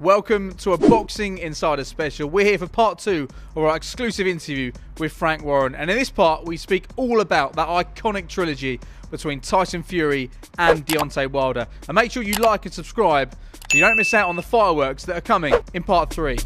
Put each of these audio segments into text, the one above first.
Welcome to a Boxing Insider special. We're here for part two of our exclusive interview with Frank Warren. And in this part, we speak all about that iconic trilogy between Tyson Fury and Deontay Wilder. And make sure you like and subscribe so you don't miss out on the fireworks that are coming in part three.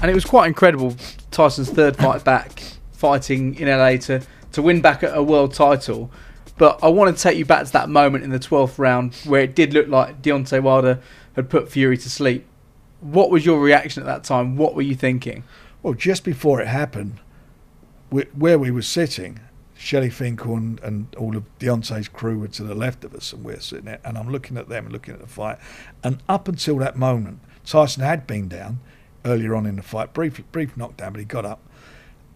And it was quite incredible, Tyson's third fight back, fighting in LA to, to win back a world title. But I want to take you back to that moment in the 12th round where it did look like Deontay Wilder had put Fury to sleep. What was your reaction at that time? What were you thinking? Well, just before it happened, where we were sitting, Shelly Finkel and, and all of Deontay's crew were to the left of us, and we're sitting there, and I'm looking at them and looking at the fight. And up until that moment, Tyson had been down earlier on in the fight, brief, brief knockdown, but he got up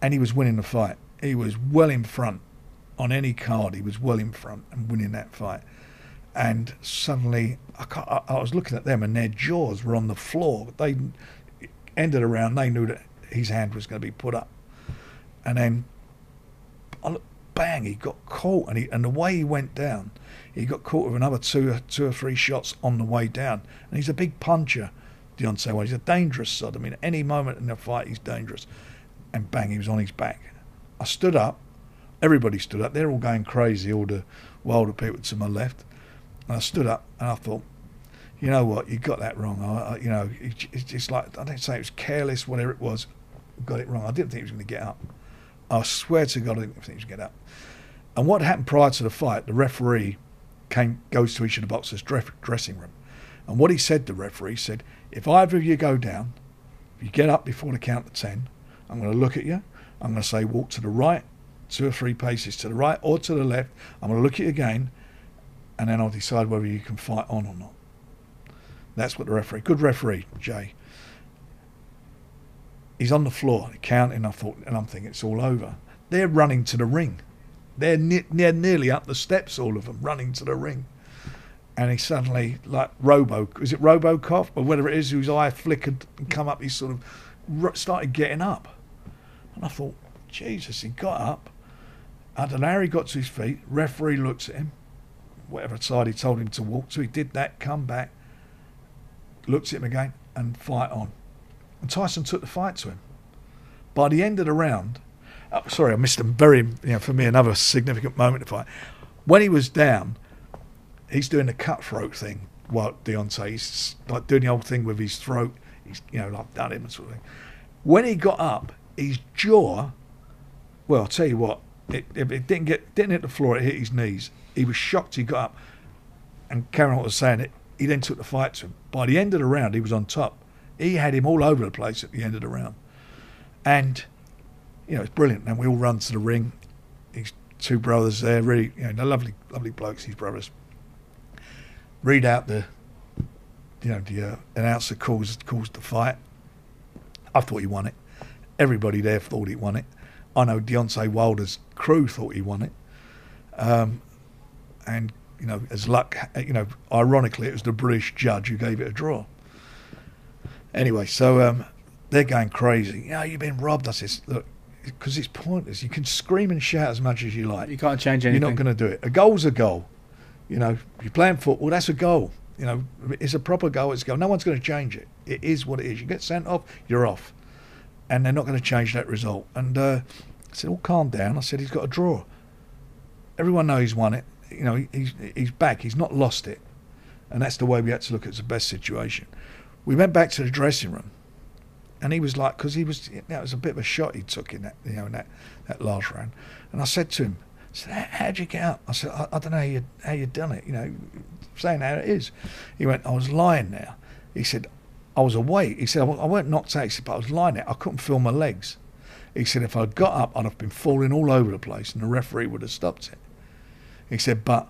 and he was winning the fight. He was well in front on any card. He was well in front and winning that fight. And suddenly, I, I, was looking at them, and their jaws were on the floor. They ended around. They knew that his hand was going to be put up, and then, bang! He got caught, and he and the way he went down, he got caught with another two, two or three shots on the way down. And he's a big puncher. Deontay Wilder. He's a dangerous sod. I mean, any moment in the fight, he's dangerous. And bang, he was on his back. I stood up. Everybody stood up. They're all going crazy, all the Wilder people to my left. And I stood up and I thought, you know what, you got that wrong. I, I, you know, it's just like, I don't say it was careless, whatever it was, got it wrong. I didn't think he was going to get up. I swear to God, I didn't think he was going to get up. And what happened prior to the fight, the referee came goes to each of the boxers' dressing room. And what he said, to the referee said, if either of you go down, if you get up before the count of 10, I'm going to look at you. I'm going to say walk to the right, two or three paces to the right or to the left. I'm going to look at you again, and then I'll decide whether you can fight on or not. That's what the referee, good referee, Jay. He's on the floor counting. I thought, and I'm thinking it's all over. They're running to the ring. They're, ne- they're nearly up the steps, all of them, running to the ring and he suddenly like Robo is it Robocop or whatever it is whose eye flickered and come up he sort of started getting up I thought Jesus he got up I don't know how he got to his feet referee looks at him whatever side he told him to walk to he did that come back looks at him again and fight on and Tyson took the fight to him by the end of the round uh, sorry I missed a very you know for me another significant moment to fight when he was down he's doing the cutthroat thing while Deontay he's like doing the old thing with his throat. He's you know like done him and sort of thing. When he got up, his jaw. Well, I'll tell you what. It, it, it didn't get didn't hit the floor. It hit his knees. He was shocked. He got up, and Karen was saying it. He then took the fight to him. By the end of the round, he was on top. He had him all over the place at the end of the round, and you know it's brilliant. And we all run to the ring. His two brothers there, really, you know, lovely, lovely blokes. His brothers read out the, you know, the uh, announcer calls calls the fight. I thought he won it. Everybody there thought he won it. I know Deontay Wilder's crew thought he won it. Um, and you know, as luck, you know, ironically, it was the British judge who gave it a draw. Anyway, so um, they're going crazy. Yeah, you've been robbed. I says, look, because it's pointless. You can scream and shout as much as you like. You can't change anything. You're not going to do it. A goal's a goal. You know, you're playing football, that's a goal. You know, it's a proper goal. It's a goal. No one's going to change it. It is what it is. You get sent off, you're off, and they're not going to change that result. And uh, I said, "Well, calm down." I said, "He's got a draw. Everyone knows he's won it. You know, he's he's back. He's not lost it, and that's the way we had to look at the best situation." We went back to the dressing room, and he was like, because he was, you know, was a bit of a shot he took in that, you know, in that, that last round. And I said to him, said, how'd you get up? I said, I, I don't know how you, how you done it, you know, saying how it is. He went, I was lying there. He said, I was awake. He said, I, I weren't knocked out, but I was lying there. I couldn't feel my legs. He said, if I'd got up, I'd have been falling all over the place and the referee would have stopped it. He said, but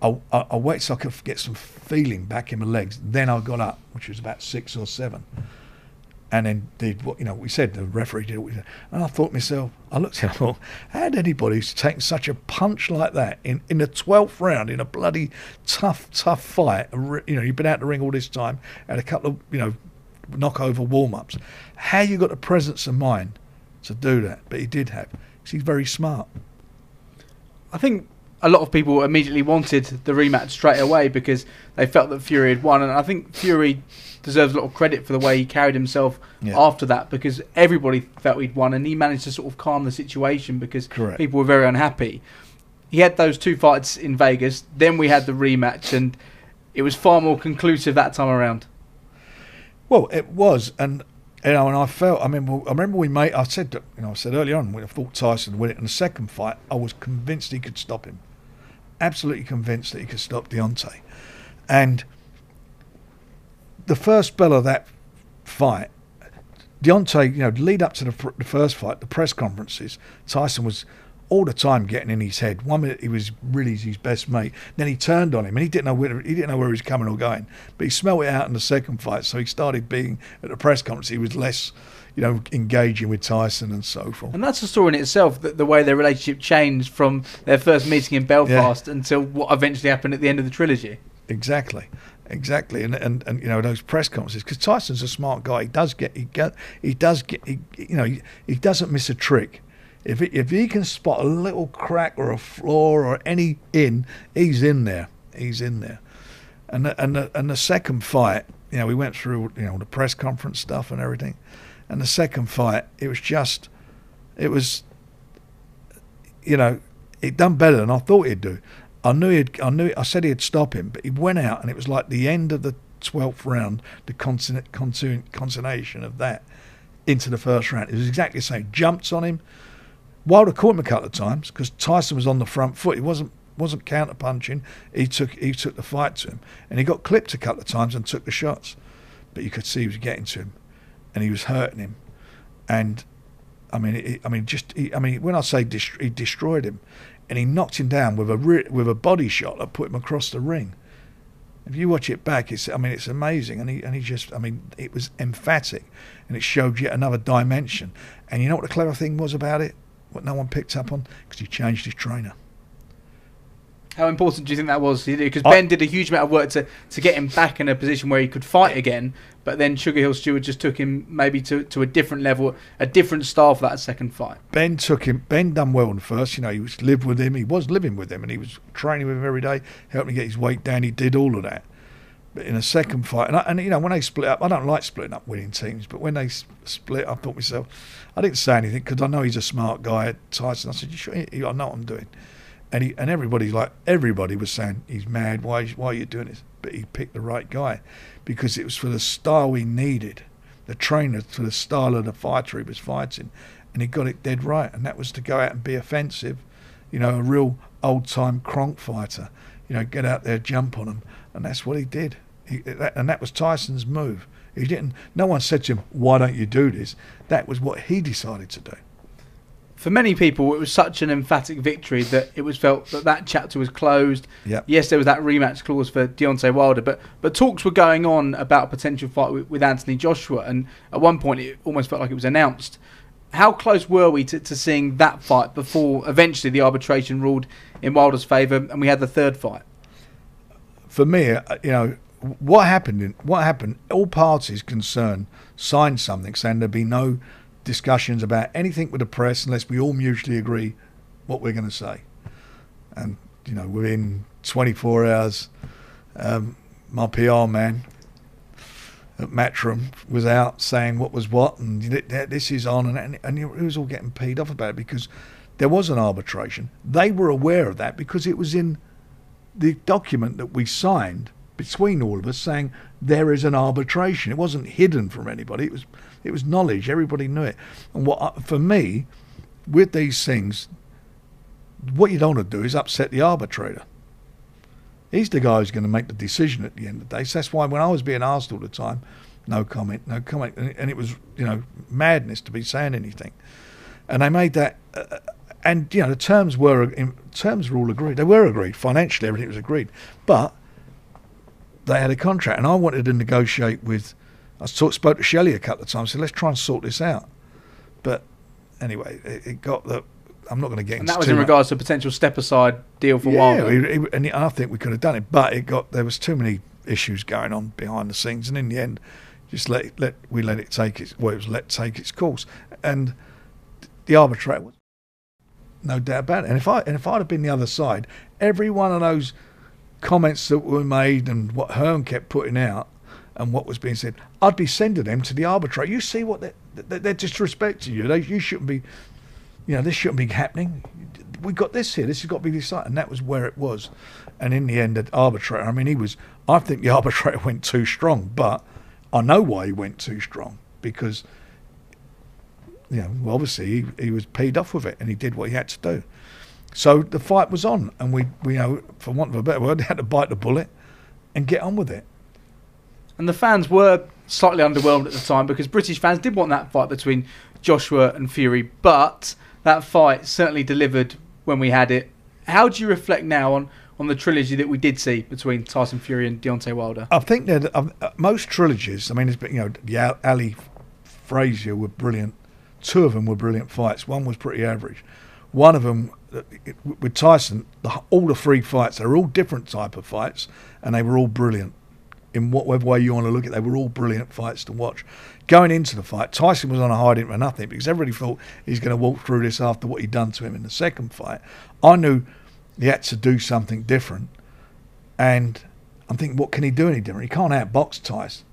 I, I, I waited so I could get some feeling back in my legs. Then I got up, which was about six or seven and then did what you know we said the referee did what we said. and I thought myself I looked at him how had anybody taken such a punch like that in, in the 12th round in a bloody tough tough fight? You know you've been out the ring all this time had a couple of you know knockover warm-ups. How you got the presence of mind to do that? But he did have. He's very smart. I think a lot of people immediately wanted the rematch straight away because they felt that Fury had won, and I think Fury deserves a lot of credit for the way he carried himself Yeah. after that because everybody felt he'd won, and he managed to sort of calm the situation because Correct. people were very unhappy. He had those two fights in Vegas, then we had the rematch, and it was far more conclusive that time around. Well, it was, and you know, and I felt. I mean, I remember we made. I said, that, you know, I said earlier on when I thought Tyson would win it in the second fight. I was convinced he could stop him. Absolutely convinced that he could stop Deontay, and the first bell of that fight, Deontay, you know, lead up to the, fir- the first fight, the press conferences, Tyson was all the time getting in his head. One minute he was really his best mate, then he turned on him, and he didn't know where he didn't know where he was coming or going. But he smelled it out in the second fight, so he started being at the press conference. He was less, you know, engaging with Tyson and so forth. And that's a story in itself, that the way their relationship changed from their first meeting in Belfast until what eventually happened at the end of the trilogy. Exactly, exactly, and and, and you know those press conferences because Tyson's a smart guy. He does get he get he does get he, you know he, he doesn't miss a trick. If he, if he can spot a little crack or a flaw or any in, he's in there. He's in there. And the, and the, and the second fight, you know, we went through you know the press conference stuff and everything, and the second fight, it was just, it was, you know, he'd done better than I thought he'd do. I knew he'd, I knew, I said he'd stop him, but he went out and it was like the end of the twelfth round, the consonant, consonant, of that into the first round. It was exactly the same. Jumped on him. Wilder caught him a couple of times because Tyson was on the front foot. He wasn't wasn't counter punching. He took he took the fight to him, and he got clipped a couple of times and took the shots. But you could see he was getting to him, and he was hurting him. And I mean, it, I mean, just he, I mean, when I say he destroyed him, and he knocked him down with a re- with a body shot that put him across the ring. If you watch it back, it's I mean, it's amazing, and he and he just I mean, it was emphatic, and it showed yet another dimension. And you know what the clever thing was about it? What no one picked up on because he changed his trainer. How important do you think that was? Because Ben did a huge amount of work to, to get him back in a position where he could fight again, but then Sugar Hill Steward just took him maybe to, to a different level, a different style for that second fight. Ben took him. Ben done well in the first. You know, he was lived with him. He was living with him, and he was training with him every day, helping him get his weight down. He did all of that. But in a second fight, and, I, and you know, when they split up, I don't like splitting up winning teams. But when they split, I thought myself, I didn't say anything because I know he's a smart guy. Tyson, I said, "You sure? I know what I'm doing." And he and everybody's like, everybody was saying he's mad. Why? Why are you doing this? But he picked the right guy because it was for the style we needed, the trainer for the style of the fighter he was fighting, and he got it dead right. And that was to go out and be offensive, you know, a real old time Kronk fighter. You know, get out there, jump on him, and that's what he did. He, that, and that was Tyson's move. He didn't. No one said to him, "Why don't you do this?" That was what he decided to do. For many people, it was such an emphatic victory that it was felt that that chapter was closed. Yep. Yes, there was that rematch clause for Deontay Wilder, but but talks were going on about a potential fight with, with Anthony Joshua, and at one point it almost felt like it was announced. How close were we to, to seeing that fight before eventually the arbitration ruled in Wilder's favour, and we had the third fight? for me, uh, you know, what happened? In, what happened? All parties concerned signed something saying there'd be no discussions about anything with the press unless we all mutually agree what we're going to say. And you know, within 24 hours, um, my PR man at Matchroom was out saying what was what and th- th- this is on, and and it was all getting peed off about it because there was an arbitration. They were aware of that because it was in the document that we signed between all of us saying there is an arbitration. It wasn't hidden from anybody. It was it was knowledge. Everybody knew it. And what for me, with these things, what you don't want to do is upset the arbitrator. He's the guy who's going to make the decision at the end of the day. So that's why when I was being asked all the time, no comment, no comment, and, it was you know madness to be saying anything. And they made that, uh, and you know the terms were terms were all agreed. They were agreed financially. Everything was agreed, but they had a contract, and I wanted to negotiate with. I talk, spoke to Shelly a couple of times. Said let's try and sort this out. But anyway, it, it got that. I'm not going to get And into that was in much- regards to a potential step aside deal for yeah, Wilder. and I think we could have done it, but it got there was too many issues going on behind the scenes, and in the end, just let it, let we let it take its well, it was let take its course, and the arbitrator was no doubt about it. And if I and if I'd have been the other side, every one of those comments that were made and what Hearn kept putting out and what was being said, I'd be sending them to the arbitrator. You see what they're, they're disrespecting you. They, you shouldn't be, you know, this shouldn't be happening. We got this here. This has got to be decided, and that was where it was. And in the end, the arbitrator. I mean, he was. I think the arbitrator went too strong, but I know why he went too strong because, you know, obviously he, he was paid off with it, and he did what he had to do. So the fight was on, and we, we you know, for want of a better word, they had to bite the bullet and get on with it. And the fans were slightly underwhelmed at the time because British fans did want that fight between Joshua and Fury, but that fight certainly delivered when we had it. How do you reflect now on, on the trilogy that we did see between Tyson Fury and Deontay Wilder? I think that uh, most trilogies, I mean, it's been, you know, the Ali Frazier were brilliant. Two of them were brilliant fights. One was pretty average. One of them with Tyson, the, all the three fights, they're all different type of fights, and they were all brilliant. In whatever way you want to look at, it, they were all brilliant fights to watch. Going into the fight, Tyson was on a hiding for nothing because everybody thought he's going to walk through this after what he'd done to him in the second fight. I knew he had to do something different, and I'm thinking, what can he do any different? He can't outbox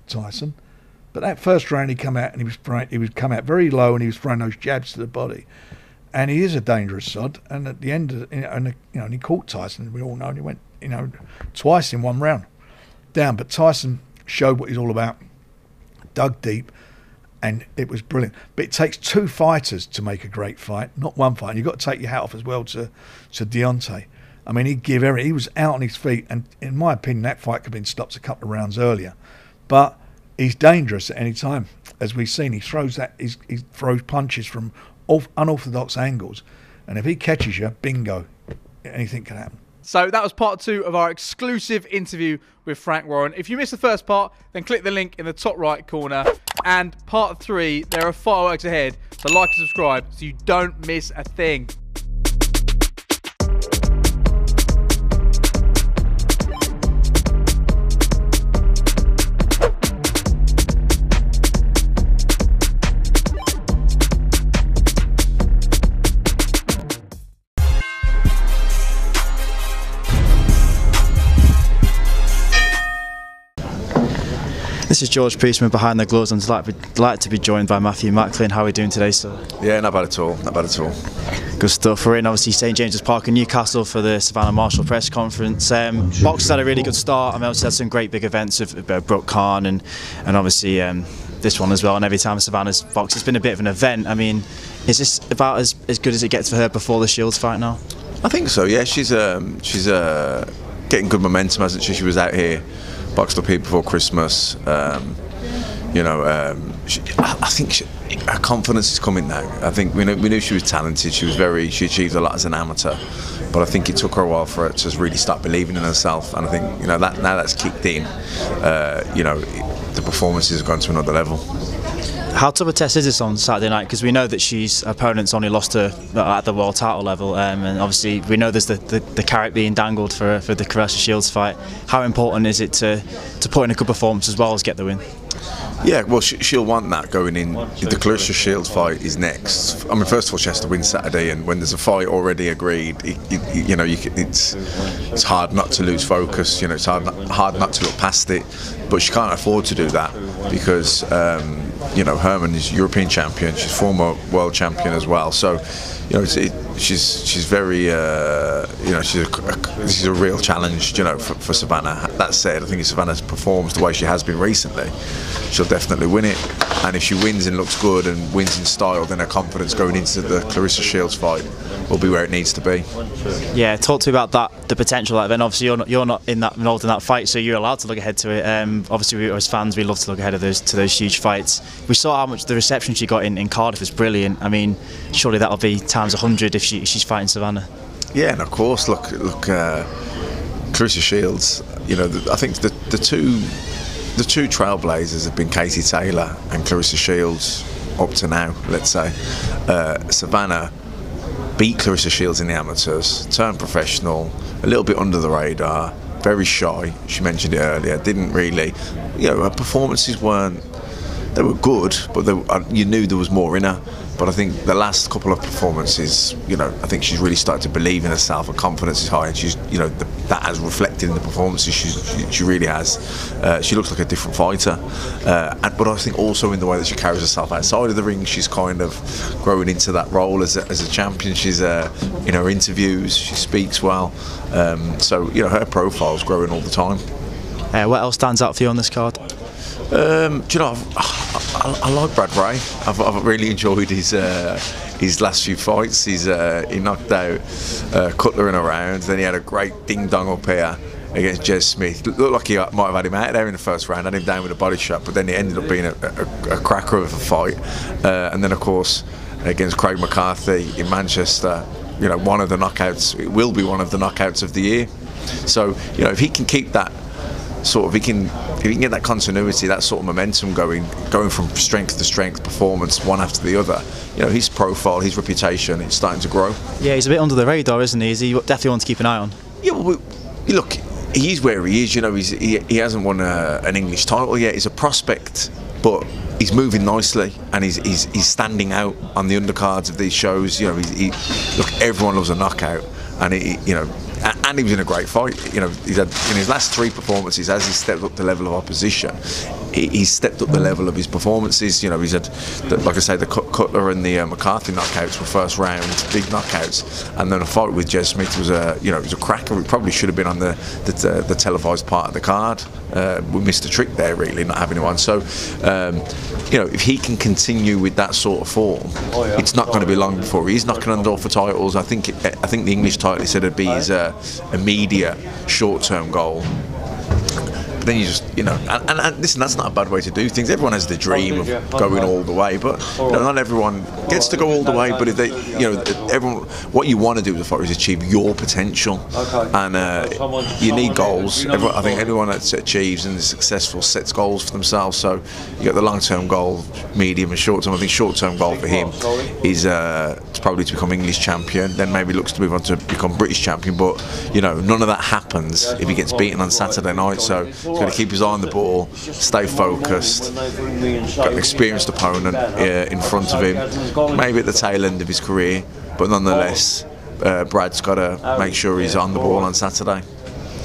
Tyson. But that first round, he come out and he was he was come out very low and he was throwing those jabs to the body and he is a dangerous sod. And at the end, of, and, you know, and he caught Tyson. We all know, and he went, you know, twice in one round down. But Tyson showed what he's all about, dug deep, and it was brilliant. But it takes two fighters to make a great fight, not one fight. And you've got to take your hat off as well to to Deontay. I mean, he'd give every. He was out on his feet, and in my opinion, that fight could have been stopped a couple of rounds earlier. But he's dangerous at any time, as we've seen. He throws that. he throws punches from unorthodox angles. And if he catches you, bingo, anything can happen. So that was part two of our exclusive interview with Frank Warren. If you missed the first part, then click the link in the top right corner. And part three, there are fireworks ahead. So like and subscribe so you don't miss a thing. This is George Priestman behind the gloves. I'm delighted to be joined by Matthew Macklin. How are we doing today, sir? Yeah, not bad at all. Not bad at all. Good stuff. We're in obviously St James's Park in Newcastle for the Savannah Marshall press conference. Um, Boxxer had a really good start. I mean, obviously had some great big events of uh, Brook Khan and and obviously um, this one as well. And every time Savannah's box, it's been a bit of an event. I mean, is this about as, as good as it gets for her before the Shields fight now? I think so. Yeah, she's um, she's uh, getting good momentum, hasn't she? She was out here up here before Christmas. Um, you know, um, she, I, think she, her confidence is coming now. I think we knew, we knew she was talented. She was very, she achieved a lot as an amateur, but I think it took her a while for her to really start believing in herself. And I think you know that now that's kicked in. Uh, you know, the performances have gone to another level. How tough a test is this on Saturday night? Because we know that she's opponents only lost her at the world title level, um, and obviously we know there's the, the, the, carrot being dangled for for the Claressa Shields fight. How important is it to to put in a good performance as well as get the win? Yeah, well, she'll want that going in. The Claressa Shields fight is next. I mean, first of all, she has to win Saturday, and when there's a fight already agreed, it, it, you know, you can, it's it's hard not to lose focus. You know, it's hard not, hard not to look past it, but she can't afford to do that because um, you know Herman is European champion. She's former world champion as well. So you know, it, she's she's very uh, you know she's a, this is a real challenge you know for, for, Savannah. That said, I think if Savannah performs the way she has been recently, she'll definitely win it. And if she wins and looks good and wins in style, then her confidence going into the Claressa Shields fight will be where it needs to be. Yeah, talk to me about that, the potential. Like, then obviously you're not, you're not in that involved in that fight, so you're allowed to look ahead to it. Um, obviously, we, as fans, we love to look ahead of those to those huge fights. We saw how much the reception she got in, in Cardiff was brilliant. I mean, surely that'll be times 100 if she she's fighting Savannah. Yeah, and of course, look, look, uh, Claressa Shields. You know, the, I think the the two the two trailblazers have been Katie Taylor and Claressa Shields up to now. Let's say uh, Savannah beat Claressa Shields in the amateurs, turned professional, a little bit under the radar, very shy. She mentioned it earlier. Didn't really, you know, her performances weren't. They were good, but uh, you knew there was more in her. But I think the last couple of performances, you know, I think she's really started to believe in herself. Her confidence is high, and she's, you know, the, that has reflected in the performances. She, she really has. Uh, she looks like a different fighter, uh, and, but I think also in the way that she carries herself outside of the ring, she's kind of growing into that role as a, as a champion. She's uh, in her interviews, she speaks well, um, so you know her profile's growing all the time. Uh, what else stands out for you on this card? Um, do you know, I've, I, I, like Brad Rea. I've, I've really enjoyed his uh, his last few fights. He's uh, he knocked out uh, Cutler in a round. Then he had a great ding dong up here against Jez Smith. Looked like he might have had him out there in the first round, had him down with a body shot, but then it ended up being a, a, a cracker of a fight. Uh, and then of course against Craig McCarthy in Manchester, you know, one of the knockouts. It will be one of the knockouts of the year. So you know, if he can keep that sort of he can if he can get that continuity, that sort of momentum going, going from strength to strength, performance one after the other. You know, his profile, his reputation, it's starting to grow. Yeah, he's a bit under the radar, isn't he? Is he definitely one to keep an eye on? Yeah, well, look, he's where he is. You know, he's, he, he hasn't won a, an English title yet. He's a prospect, but he's moving nicely and he's, he's, he's standing out on the undercards of these shows. You know, he, look, everyone loves a knockout, and he, you know, and he was in a great fight. You know, he's had in his last three performances as he stepped up the level of opposition. He's stepped up the level of his performances. You know, he's had, like I say, the Cutler and the uh, McCarthy knockouts were first round big knockouts, and then a fight with Jez Smith was a, you know, it was a cracker. It probably should have been on the the, the televised part of the card. Uh, we missed a trick there, really, not having one. So, um, you know, if he can continue with that sort of form, it's not going to be long before he's knocking on the door for titles. I think, it, I think the English title he said would be his uh, immediate short-term goal then you just, you know, and, and, and, listen, that's not a bad way to do things. Everyone has the dream of going all the way, but you know, not everyone gets to go all the way. But if they, you know, everyone, what you want to do as far as achieve your potential, and uh, you need goals. Everyone, I think anyone that achieves and is successful sets goals for themselves. So you got the long-term goal, medium and short-term. I think short-term goal for him is uh, probably to become English champion. Then maybe looks to move on to become British champion. But you know, none of that happens if he gets beaten on Saturday night. So He's got to keep his eye on the ball, stay focused. Got an experienced opponent uh, in front of him, maybe at the tail end of his career, but nonetheless, uh, Brad's got to make sure he's on the ball on Saturday.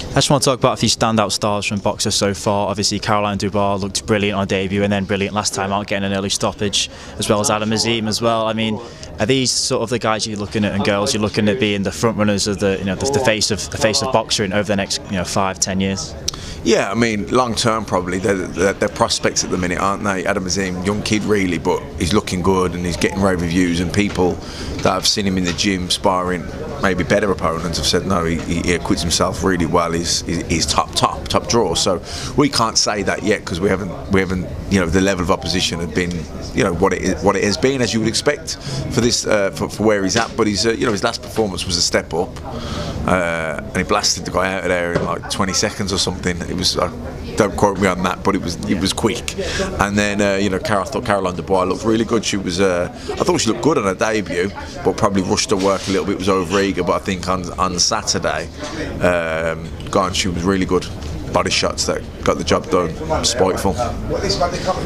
I just want to talk about a few standout stars from boxers so far. Obviously, Caroline Dubois looked brilliant on debut and then brilliant last time out, getting an early stoppage, as well as Adam Azim as well. I mean, are these sort of the guys you're looking at and girls you're looking at being the front runners of the you know the, the face of the face of boxing over the next you know five ten years? Yeah, I mean, long term probably they're, they're, they're, prospects at the minute, aren't they? Adam Azim, young kid really, but he's looking good and he's getting rave reviews and people that have seen him in the gym sparring maybe better opponents have said no, he, he acquits himself really well. He's, he's top, top, top draw. So we can't say that yet because we haven't, we haven't, you know, the level of opposition had been, you know, what it is, what it has been as you would expect for this, uh, for, for, where he's at. But he's, uh, you know, his last performance was a step up, uh, and he blasted the guy out of there in like 20 seconds or something. It was, uh, don't quote me on that, but it was, it was quick. And then, uh, you know, Carol, I thought Caroline Dubois looked really good. She was, uh, I thought she looked good on her debut, but probably rushed her work a little bit. Was over eager, but I think on on Saturday, um, gone she was really good. Body shots that got the job done. Spiteful.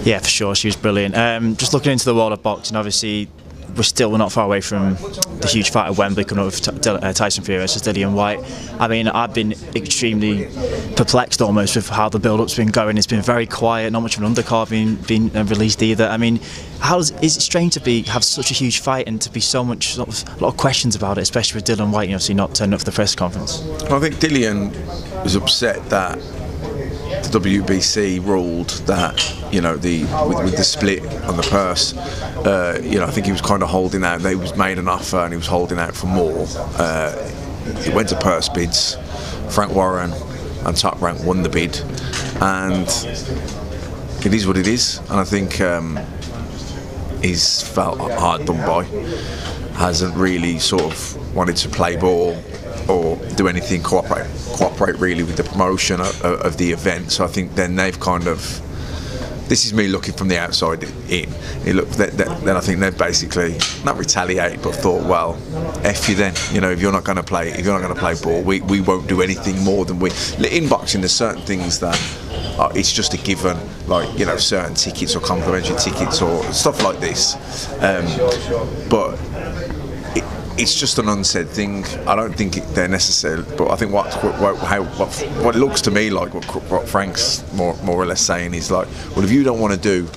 Yeah, for sure, she was brilliant. Um, just looking into the world of boxing, obviously we're still we're not far away from the huge fight at Wembley coming up with uh, Tyson Fury versus Dillian Whyte. I mean, I've been extremely perplexed almost with how the build-up's been going. It's been very quiet, not much of an undercard being, being uh, released either. I mean, how is, is it strange to be have such a huge fight and to be so much sort of, a lot of questions about it, especially with Dillian Whyte, you know, obviously not turning up for the press conference. Well, I think Dillian was upset that the WBC ruled that you know the with, with the split on the purse, uh, you know I think he was kind of holding out. They was made an offer and he was holding out for more. Uh, it went to purse bids. Frank Warren and Top Rank won the bid, and it is what it is. And I think um, he's felt hard done by. Hasn't really sort of wanted to play ball or do anything cooperate cooperate really with the promotion of, of, the event. So I think then they've kind of this is me looking from the outside in. It looked that, that, then I think they've basically not retaliated, but thought, well, f you then. You know, if you're not going to play, if you're not going to play ball, we, we won't do anything more than we. In boxing, there's certain things that uh, it's just a given, like you know, certain tickets or complimentary tickets or stuff like this. Um, but it's just an unsaid thing. I don't think it, they're necessary, but I think what what, how, what what looks to me like what, what Frank's more more or less saying is like, well, if you don't want to do,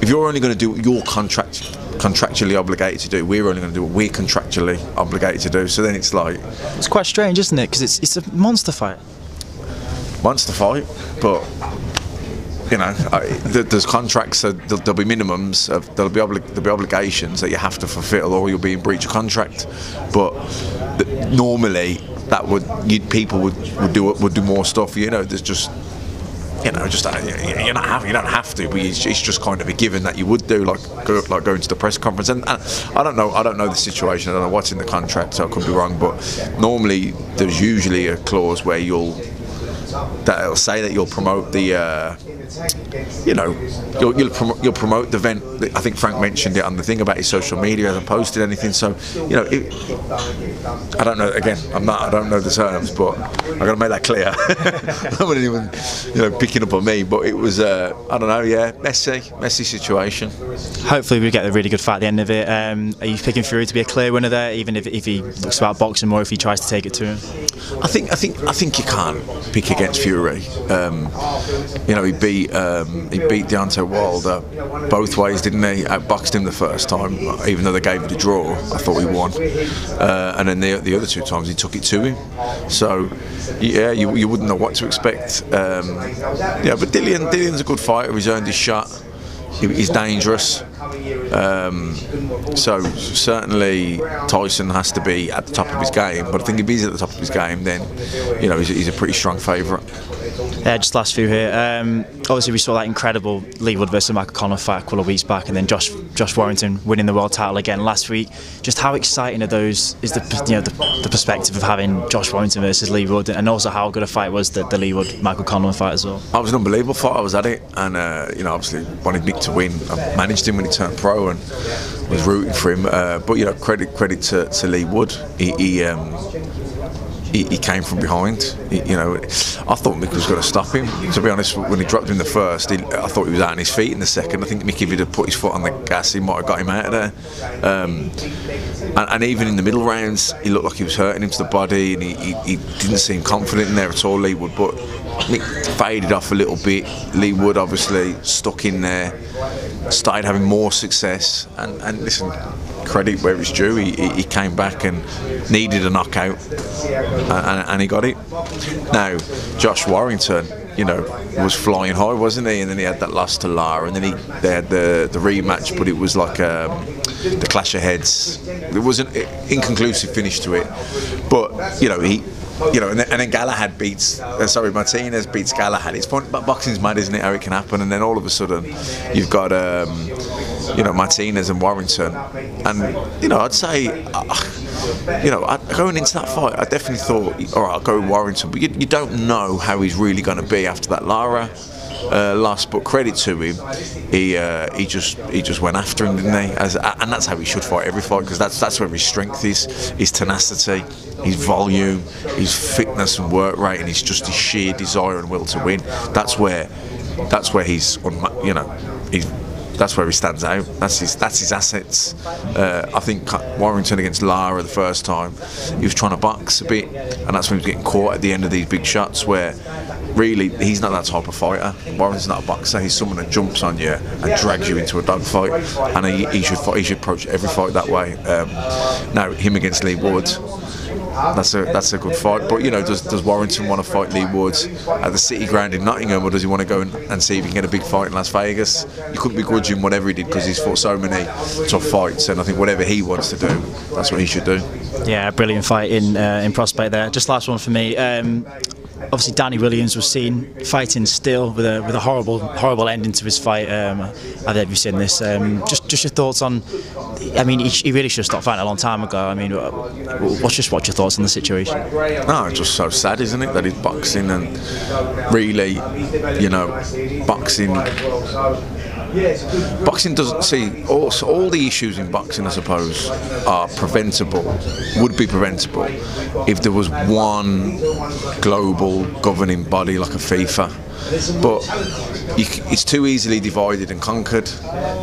if you're only going to do what your contract contractually obligated to do, we're only going to do what we're contractually obligated to do. So then it's like It's quite strange, isn't it? Because it's it's a monster fight. monster fight, but you know, there's contracts. So there'll, be minimums. Of, there'll be obli- there'll be obligations that you have to fulfil, or you'll be in breach of contract. But th- normally, that would people would, would do would do more stuff. You know, there's just you know, just uh, you- you're not have, you don't have to, but it's, it's just kind of a given that you would do, like go, like going to the press conference. And, and I don't know, I don't know the situation. I don't know what's in the contract, so I could be wrong. But normally, there's usually a clause where you'll that'll say that you'll promote the. Uh, you know, you'll you'll, promote, you'll promote the event. I think Frank mentioned it on the thing about his social media. Hasn't posted anything, so you know, it, I don't know. Again, I'm not. I don't know the terms, but I got to make that clear. I want anyone, you know, picking up on me. But it was, uh, I don't know. Yeah, messy, messy situation. Hopefully, we get a really good fight at the end of it. Um, are you picking Fury to be a clear winner there, even if, if he looks about boxing more, if he tries to take it to him? I think I think I think you can't pick against Fury. Um, you know, he beat um, he beat Deontay Wilder both ways, didn't he? Outboxed him the first time, even though they gave it a draw. I thought he won, uh, and then the, the other two times he took it to him. So, yeah, you, you wouldn't know what to expect. Um, yeah, but Dillian Dillian's a good fighter. He's earned his shot. He- He's dangerous. Um, so certainly Tyson has to be at the top of his game. But I think if he's at the top of his game, then you know he's, he's a pretty strong favourite. Yeah, just last few here. Um, obviously, we saw that incredible Leigh Wood versus Michael Conlan fight a couple of weeks back, and then Josh Josh Warrington winning the world title again last week. Just how exciting are those? Is the you know the, the perspective of having Josh Warrington versus Leigh Wood, and also how good a fight was the, the Leigh Wood Michael Conlan fight as well. I was an unbelievable fight. I was at it, and uh, you know, obviously wanted Nick to win. I managed him when he turned pro, and was rooting for him. Uh, but you know, credit credit to, to Leigh Wood. He. he um, he, he came from behind. He, you know, I thought Mick was going to stop him. To be honest, when he dropped him the first, he, I thought he was out on his feet in the second. I think Mickey, if he'd have put his foot on the gas, he might have got him out of there. Um, and, and even in the middle rounds, he looked like he was hurting him to the body, and he, he, didn't seem confident in there at all. Leigh Wood, but Mick faded off a little bit. Leigh Wood obviously stuck in there, started having more success, and, and listen, credit where it's due. He, he, came back and needed a knockout, and, and, and he got it. Now, Josh Warrington, you know, was flying high, wasn't he? And then he had that loss to Lara, and then he they had the the rematch, but it was like um, the clash of heads. There was an inconclusive finish to it, but you know he. You know, and then, and then Galahad beats, uh, sorry, Martinez beats Galahad. It's fun, but boxing's mad, isn't it? How it can happen, and then all of a sudden, you've got, um, you know, Martinez and Warrington, and you know, I'd say, uh, you know, going into that fight, I definitely thought, all right, I'll go Warrington, but you, you don't know how he's really going to be after that Lara uh, loss. But credit to him, he uh, he just he just went after him, didn't he? As, and that's how he should fight every fight because that's that's where his strength is, his tenacity, his volume, his fitness and work rate, and his just his sheer desire and will to win. That's where that's where he's you know he's that's where he stands out. That's his that's his assets. Uh, I think Warrington against Lara the first time, he was trying to box a bit, and that's when he was getting caught at the end of these big shots where. Really, he's not that type of fighter. Warrington's not a boxer. He's someone that jumps on you and drags you into a dogfight, and he, he should fight, he should approach every fight that way. Um, now, him against Leigh Wood, that's a that's a good fight. But you know, does does Warrington want to fight Leigh Woods at the City Ground in Nottingham, or does he want to go and, and see if he can get a big fight in Las Vegas? You couldn't begrudge him whatever he did because he's fought so many tough fights, and I think whatever he wants to do, that's what he should do. Yeah, brilliant fight in uh, in prospect there. Just last one for me. Um, obviously, Danny Williams was seen fighting still with a with a horrible horrible ending to his fight. Um, have you seen this? Um, just just your thoughts on. I mean, he, he really should have stopped fighting a long time ago. I mean, what's just what's your thoughts on the situation? No, it's just so sad, isn't it, that he's boxing and really, you know, boxing boxing doesn't see all, all the issues in boxing, I suppose, are preventable, would be preventable if there was one global governing body like a FIFA. But you, it's too easily divided and conquered.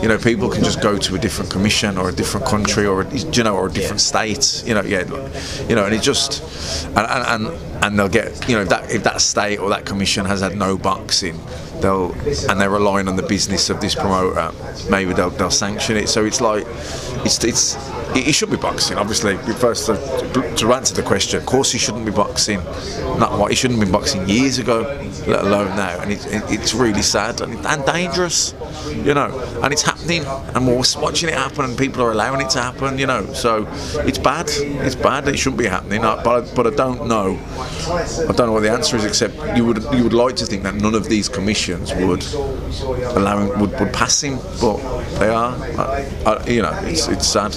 You know, people can just go to a different commission or a different country or a, you know or a different state. You know, yeah, you know, and it just and and, and, they'll get you know if that if that state or that commission has had no boxing, they'll and they're relying on the business of this promoter. Maybe they'll they'll sanction it. So it's like it's it's it, it should be boxing. Obviously, first uh, to, to answer the question, of course he shouldn't be boxing. Not what he shouldn't be boxing years ago, let alone now. And it, it, it's really sad and, and dangerous, you know. And it's happening, and we're watching it happen, and people are allowing it to happen, you know. So it's bad. It's bad. It shouldn't be happening. But I, but I don't know. I don't know what the answer is, except you would you would like to think that none of these commissions would allow him, would, would pass him, but they are. I, you know, it's it's sad.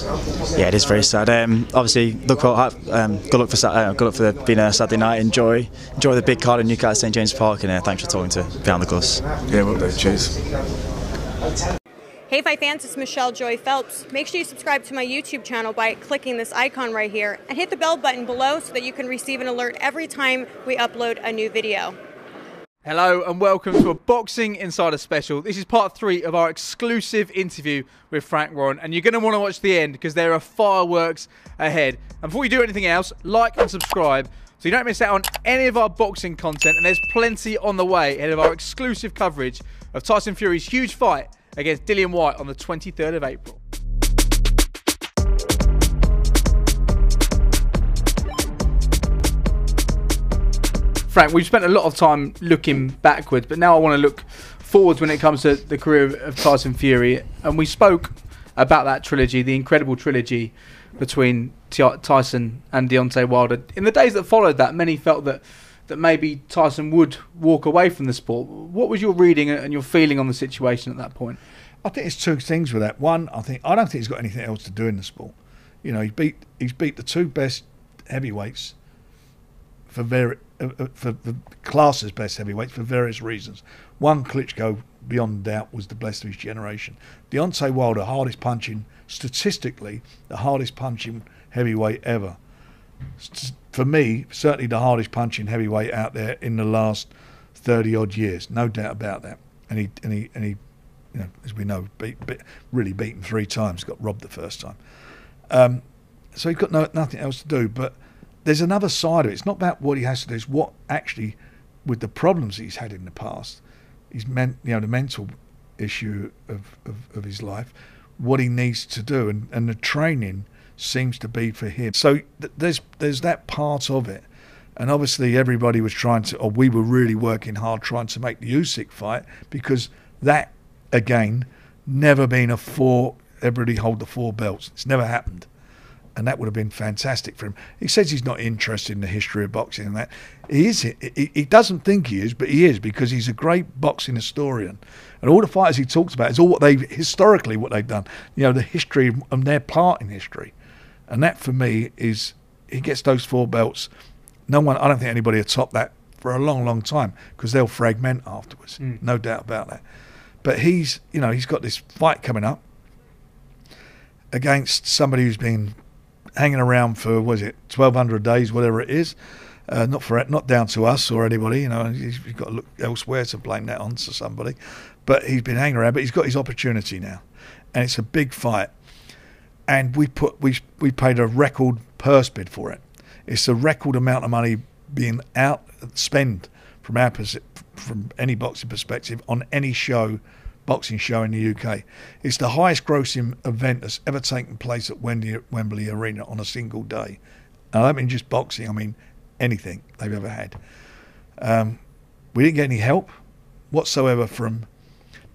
Yeah, it is very sad. Um, obviously, look for um, good luck for uh, good luck for the, being a Saturday night. Enjoy enjoy the big card in Newcastle St James Park, and uh, thanks for talking to Beyond the Gloves. Yeah, well, do. Cheers. Hey Fight fans, it's Michelle Joy Phelps. Make sure you subscribe to my YouTube channel by clicking this icon right here and hit the bell button below so that you can receive an alert every time we upload a new video. Hello and welcome to a Boxing Insider special. This is part three of our exclusive interview with Frank Warren, and you're going to want to watch the end because there are fireworks ahead. And before you do anything else, like and subscribe so you don't miss out on any of our boxing content. And there's plenty on the way ahead of our exclusive coverage of Tyson Fury's huge fight against Dillian Whyte on the 23rd of April. Frank, we've spent a lot of time looking backwards, but now I want to look forwards when it comes to the career of Tyson Fury. And we spoke about that trilogy, the incredible trilogy between Tyson and Deontay Wilder. In the days that followed that, many felt that that maybe Tyson would walk away from the sport. What was your reading and your feeling on the situation at that point? I think it's two things with that. One, I think I don't think he's got anything else to do in the sport. You know, he beat he's beat the two best heavyweights for very uh, uh, for the classes best heavyweights for various reasons. One, Klitschko, beyond doubt, was the best of his generation. Deontay Wilder, hardest punching, statistically, the hardest punching heavyweight ever. For me, certainly the hardest punching heavyweight out there in the last thirty odd years, no doubt about that. And he and he and he, you know, as we know, beat, beat, really beaten three times. Got robbed the first time. Um, so he's got no, nothing else to do. But there's another side of it. It's not about what he has to do. It's what actually, with the problems he's had in the past, he's meant you know the mental issue of, of, of his life, what he needs to do, and, and the training seems to be for him. So th- there's there's that part of it. And obviously, everybody was trying to, or we were really working hard trying to make the Usyk fight because that, again, never been a four. Everybody hold the four belts. It's never happened and that would have been fantastic for him. He says he's not interested in the history of boxing and that. He is. He, he doesn't think he is, but he is because he's a great boxing historian. And all the fighters he talks about is all what they've historically what they've done. You know, the history and their part in history, and that for me is he gets those four belts. No one. I don't think anybody will top that for a long, long time because they'll fragment afterwards. No doubt about that. But he's, you know, he's got this fight coming up against somebody who's been hanging around for was it twelve hundred days, whatever it is. Uh, not for not down to us or anybody, you know. He's, he's got to look elsewhere to blame that on to somebody. But he's been hanging around, but he's got his opportunity now, and it's a big fight. And we put we we paid a record purse bid for it. It's a record amount of money being out spent from our from any boxing perspective on any show boxing show in the UK. It's the highest grossing event that's ever taken place at Wembley, Wembley Arena on a single day. And I don't mean just boxing, I mean anything they've ever had. Um, we didn't get any help whatsoever from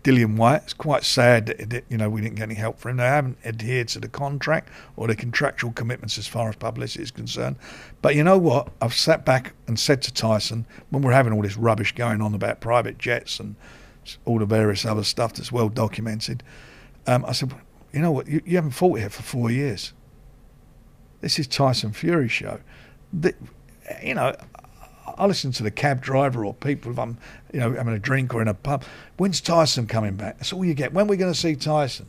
Dillian Whyte. It's quite sad that, you know we didn't get any help from him. They haven't adhered to the contract or the contractual commitments as far as publicity is concerned. But you know what? I've sat back and said to Tyson when we're having all this rubbish going on about private jets and all the various other stuff that's well documented. Um, I said, you know what? You, you haven't fought here for four years. This is Tyson Fury show. The, you know, I listen to the cab driver or people if I'm, you know, having a drink or in a pub. When's Tyson coming back? That's all you get. When are we going to see Tyson?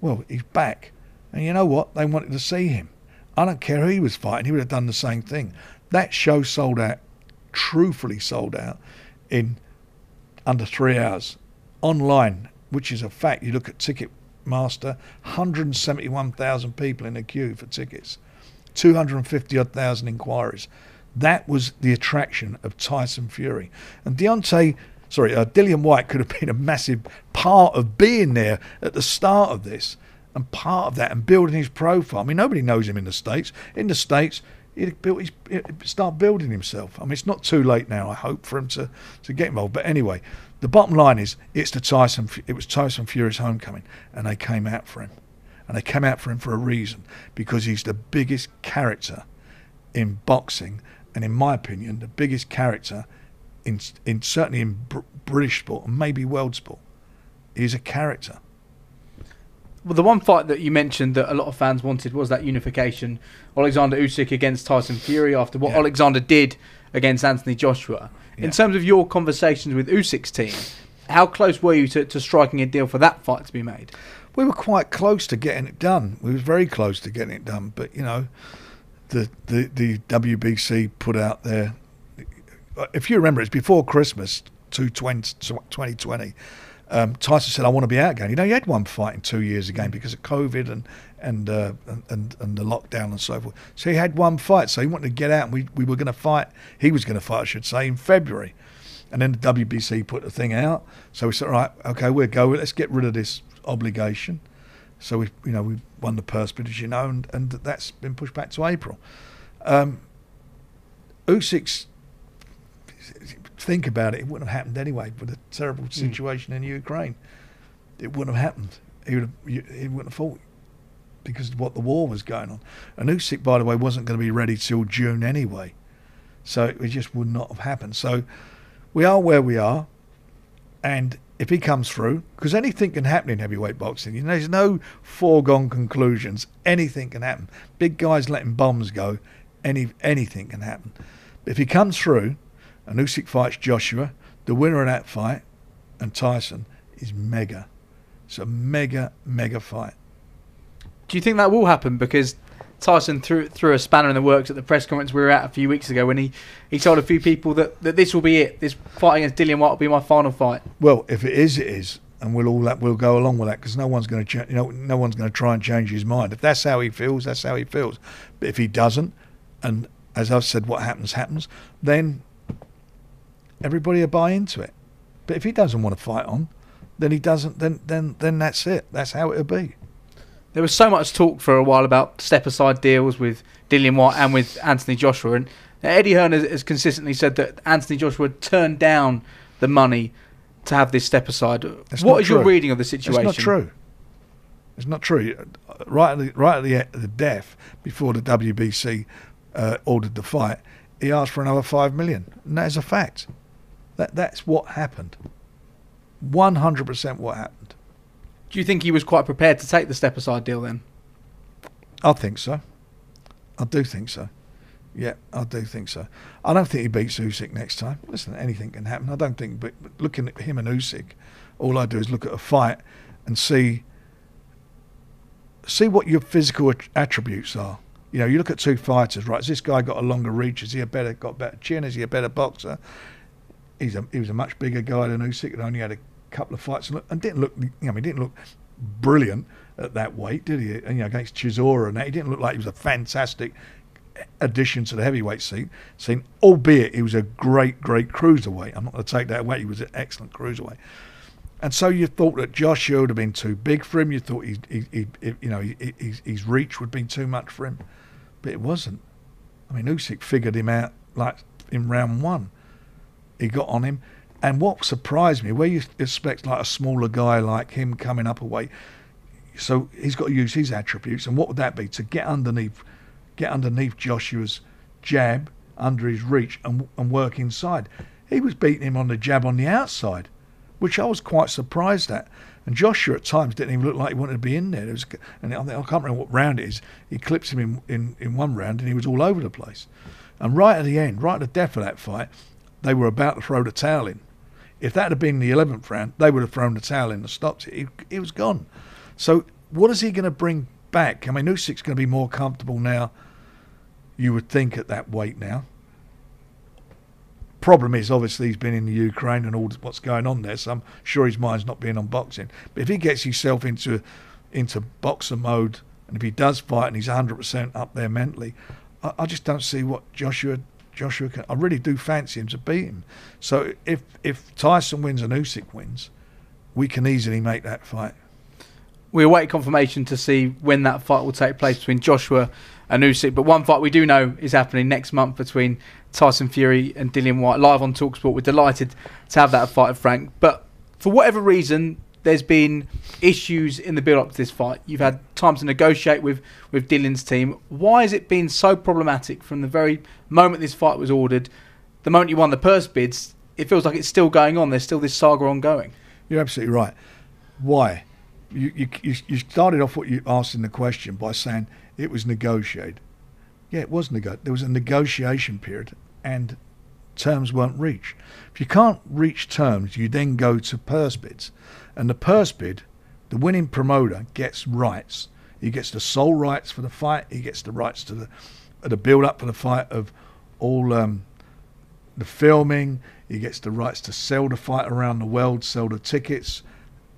Well, he's back. And you know what? They wanted to see him. I don't care who he was fighting, he would have done the same thing. That show sold out, truthfully sold out, in under three hours. Online, which is a fact. You look at Ticketmaster, 171,000 people in a queue for tickets, 250 odd thousand inquiries. That was the attraction of Tyson Fury. And Deontay, sorry, uh, Dillian Whyte could have been a massive part of being there at the start of this and part of that and building his profile. I mean, nobody knows him in the States. In the States, he'd, built he'd start building himself. I mean, it's not too late now, I hope, for him to, to get involved. But anyway, the bottom line is it's the Tyson, it was Tyson Fury's homecoming, and they came out for him. And they came out for him for a reason, because he's the biggest character in boxing and in my opinion, the biggest character in, in certainly in Br- British sport and maybe world sport. He's a character. Well, the one fight that you mentioned that a lot of fans wanted was that unification, Alexander Usyk against Tyson Fury after what Yeah. Alexander did against Anthony Joshua. Yeah. In terms of your conversations with Usyk's team, how close were you to, to striking a deal for that fight to be made? We were quite close to getting it done. We were very close to getting it done, but you know, the the, the WBC put out there. If you remember, it's before Christmas, 2020. Um, Tyson said, "I want to be out again." You know, he had one fight in two years again because of COVID and and uh, and and the lockdown and so forth. So he had one fight. So he wanted to get out, and we we were going to fight. He was going to fight, I should say, in February. And then the WBC put the thing out. So we said, right, okay, we'll go. Let's get rid of this obligation. So we, you know, we won the purse bid, as you know, and, and that's been pushed back to April. Um, Usyk's, think about it, it wouldn't have happened anyway with the terrible situation in Ukraine. It wouldn't have happened. He would have, he wouldn't have fought because of what the war was going on. And Usyk, by the way, wasn't going to be ready till June anyway. So it just would not have happened. So we are where we are. And if he comes through, because anything can happen in heavyweight boxing. You know, there's no foregone conclusions. Anything can happen. Big guys letting bombs go. Any anything can happen. But if he comes through, and Usyk fights Joshua, the winner of that fight, and Tyson is mega. It's a mega mega fight. Do you think that will happen? Because Tyson threw threw a spanner in the works at the press conference we were at a few weeks ago when he, he told a few people that, that this will be it. This fight against Dillian Whyte will be my final fight. Well, if it is, it is, and we'll all that we'll go along with that because no one's going to, ch- you know, no one's going to try and change his mind. If that's how he feels, that's how he feels. But if he doesn't, and as I've said, what happens happens, then everybody will buy into it. But if he doesn't want to fight on, then he doesn't. Then then then that's it. That's how it'll be. There was so much talk for a while about step aside deals with Dillian Whyte and with Anthony Joshua, and Eddie Hearn has, has consistently said that Anthony Joshua turned down the money to have this step aside. That's What is your reading of the situation? It's not true. It's not true. Right at the, right at the, the death, before the WBC uh, ordered the fight, he asked for another five million, and that is a fact. That that's what happened. One hundred percent what happened. Do you think he was quite prepared to take the step aside deal then? I think so. I do think so. Yeah, I do think so. I don't think he beats Usyk next time. Listen, anything can happen. I don't think, but looking at him and Usyk, all I do is look at a fight and see see what your physical attributes are. You know, you look at two fighters, right? Has this guy got a longer reach? Is he a better got better chin? Is he a better boxer? He's a he was a much bigger guy than Usyk and only had a couple of fights and, and didn't look. You know, didn't look brilliant at that weight, did he? And, you know, against Chisora and that, he didn't look like he was a fantastic addition to the heavyweight scene. Scene, albeit he was a great, great cruiserweight. I'm not going to take that away. He was an excellent cruiserweight. And so you thought that Joshua would have been too big for him. You thought he, he, he, you know, he, he, his reach would been too much for him, but it wasn't. I mean, Usyk figured him out like in round one. He got on him, and what surprised me, where you expect like a smaller guy like him coming up a weight, so he's got to use his attributes, and what would that be? To get underneath, get underneath Joshua's jab under his reach and and work inside. He was beating him on the jab on the outside which I was quite surprised at. And Joshua at times didn't even look like he wanted to be in there. Was, and I, I can't remember what round it is. He clips him in, in, in one round and he was all over the place. And right at the end, right at the death of that fight, they were about to throw the towel in. If that had been the 11th round, they would have thrown the towel in and stopped it. He was gone. So what is he going to bring back? I mean, Usyk's going to be more comfortable now, you would think, at that weight now. Problem is, obviously, he's been in the Ukraine and all what's going on there, so I'm sure his mind's not being on boxing. But if he gets himself into into boxer mode, and if he does fight and he's 100% up there mentally, I, I just don't see what Joshua Joshua can. I really do fancy him to beat him. So if if Tyson wins and Usyk wins, we can easily make that fight. We await confirmation to see when that fight will take place between Joshua and Usyk. But one fight we do know is happening next month between Tyson Fury and Dillian Whyte live on Talksport. We're delighted to have that fight, Frank. But for whatever reason, there's been issues in the build up to this fight. You've had time to negotiate with, with Dillian's team. Why has it been so problematic from the very moment this fight was ordered? The moment you won the purse bids, it feels like it's still going on. There's still this saga ongoing. You're absolutely right. Why? You, you, you started off what you asked in the question by saying it was negotiated. Yeah, it was negotiated. There was a negotiation period and terms weren't reached. If you can't reach terms, you then go to purse bids. And the purse bid, the winning promoter gets rights. He gets the sole rights for the fight. He gets the rights to the the build up for the fight of all um, the filming. He gets the rights to sell the fight around the world, sell the tickets,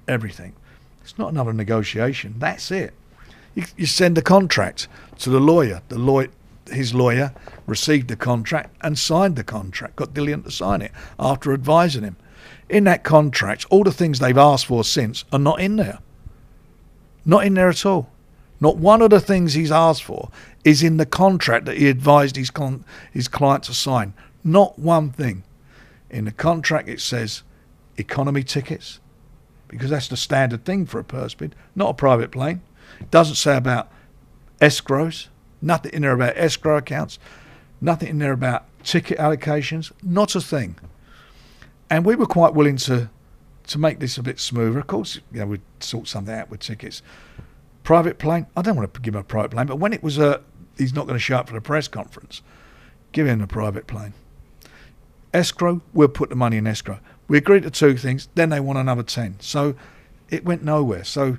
everything. It's not another negotiation. That's it. You, you send a contract to the lawyer. The lawyer, his lawyer, received the contract and signed the contract. Got Dillian to sign it after advising him in that contract, all the things they've asked for since are not in there. Not in there at all. Not one of the things he's asked for is in the contract that he advised his, con- his client to sign. Not one thing. In the contract, it says economy tickets, because that's the standard thing for a purse bid, not a private plane. It doesn't say about escrows, nothing in there about escrow accounts, nothing in there about ticket allocations, not a thing and we were quite willing to to make this a bit smoother. Of course, you know, we'd sort something out with tickets. Private plane, I don't want to give him a private plane, but when it was a, he's not going to show up for the press conference, give him a private plane. Escrow, we'll put the money in escrow. We agreed to two things, then they want another 10. So it went nowhere. So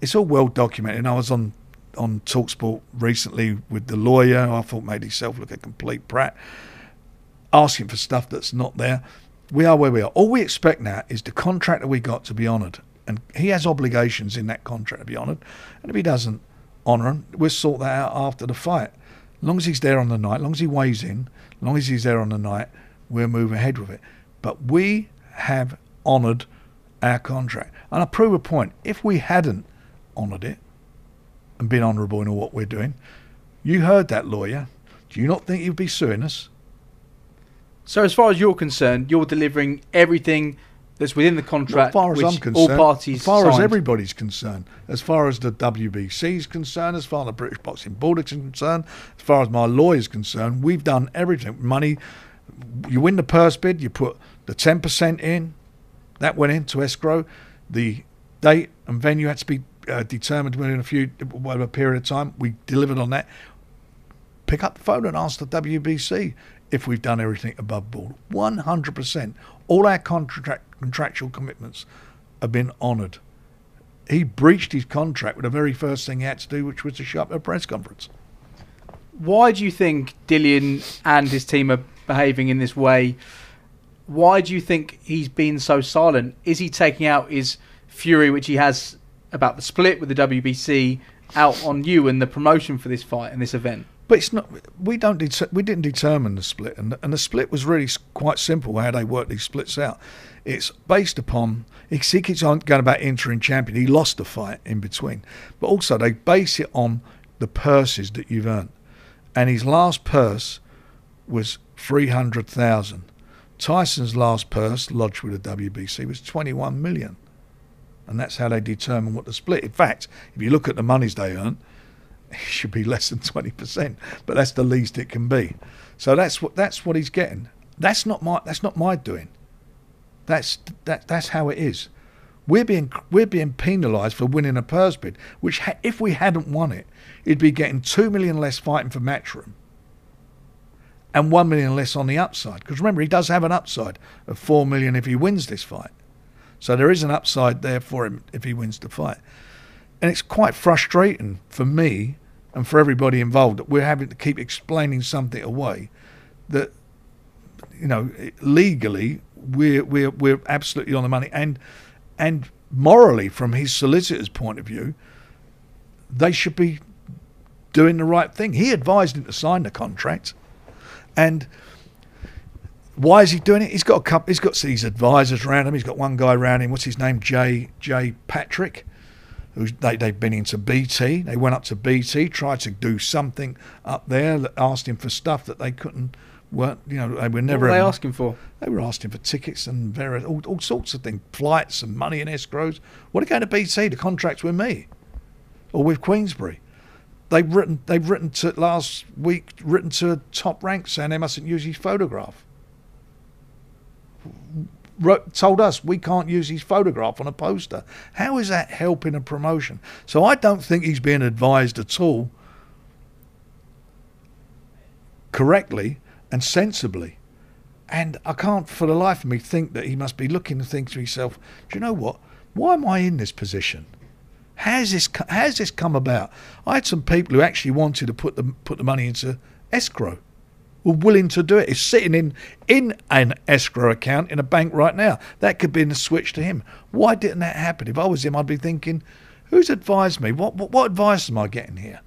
it's all well documented. And I was on, on Talksport recently with the lawyer. I thought made himself look a complete brat, asking for stuff that's not there we are where we are. All we expect now is the contract that we got to be honoured. And he has obligations in that contract to be honoured. And if he doesn't honour them, we'll sort that out after the fight. As long as he's there on the night, as long as he weighs in, as long as he's there on the night, we'll move ahead with it. But we have honoured our contract. And I prove a point. If we hadn't honoured it and been honourable in all what we're doing, you heard that lawyer. Do you not think he'd be suing us? So, as far as you're concerned, you're delivering everything that's within the contract. As far as I'm concerned, all parties as far signed. as everybody's concerned, as far as the WBC is concerned, as far as the British Boxing Board is concerned, as far as my lawyer's concerned, we've done everything. Money, you win the purse bid, you put the 10% in, that went into escrow. The date and venue had to be uh, determined within a few whatever period of time. We delivered on that. Pick up the phone and ask the WBC if we've done everything above board. 100%. All our contract, contractual commitments have been honoured. He breached his contract with the very first thing he had to do, which was to shut up at a press conference. Why do you think Dillian and his team are behaving in this way? Why do you think he's been so silent? Is he taking out his fury, which he has about the split with the WBC, out on you and the promotion for this fight and this event? But it's not. We don't. We didn't determine the split, and and the split was really quite simple. How they work these splits out. It's based upon. He keeps on going about interim champion. He lost the fight in between, but also they base it on the purses that you've earned. And his last purse was three hundred thousand. Tyson's last purse lodged with the WBC was twenty one million, and that's how they determine what the split. In fact, if you look at the monies they earn it should be less than 20%, but that's the least it can be. So that's what that's what he's getting. That's not my that's not my doing. That's that that's how it is. We're being we're being penalised for winning a purse bid, which ha- if we hadn't won it, it'd be getting two million less fighting for Matchroom, and one million less on the upside. Because remember, he does have an upside of four million if he wins this fight. So there is an upside there for him if he wins the fight. And it's quite frustrating for me and for everybody involved that we're having to keep explaining something away that you know legally we're we're we're absolutely on the money and and morally from his solicitor's point of view they should be doing the right thing. He advised him to sign the contract and why is he doing it? He's got a couple. He's got these advisors around him. He's got one guy around him. What's his name? Jay Jay Patrick. Who's they, they've been into BT. They went up to BT, tried to do something up there. Asked him for stuff that they couldn't. weren't you know? They were never. What were they asking for? They were asking for tickets and various all, all sorts of things, flights and money and escrows. What are going to BT? The contracts with me, or with Queensberry they've written they've written to last week written to top rank saying they mustn't use his photograph. Wrote, told us we can't use his photograph on a poster. How is that helping a promotion? So I don't think he's being advised at all correctly and sensibly. And I can't for the life of me think that he must be looking and think to himself, do you know what? Why am I in this position? How's this? How's this come about? I had some people who actually wanted to put the put the money into escrow, were willing to do it. It's sitting in in an escrow account in a bank right now. That could be in a switch to him. Why didn't that happen? If I was him, I'd be thinking, who's advised me? What what, what advice am I getting here?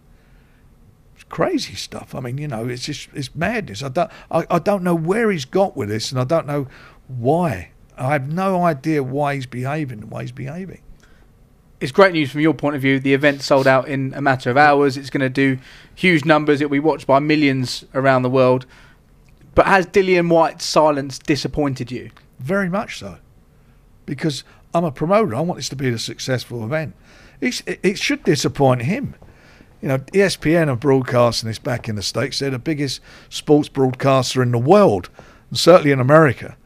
It's crazy stuff. I mean, you know, it's just it's madness. I don't I, I don't know where he's got with this, and I don't know why. I have no idea why he's behaving the way he's behaving it's great news from your point of view. The event sold out in a matter of hours. It's going to do huge numbers. It'll be watched by millions around the world. But has Dillian Whyte's silence disappointed you? Very much so. Because I'm a promoter. I want this to be a successful event. It should disappoint him. You know, ESPN are broadcasting this back in the States. They're the biggest sports broadcaster in the world, and certainly in America.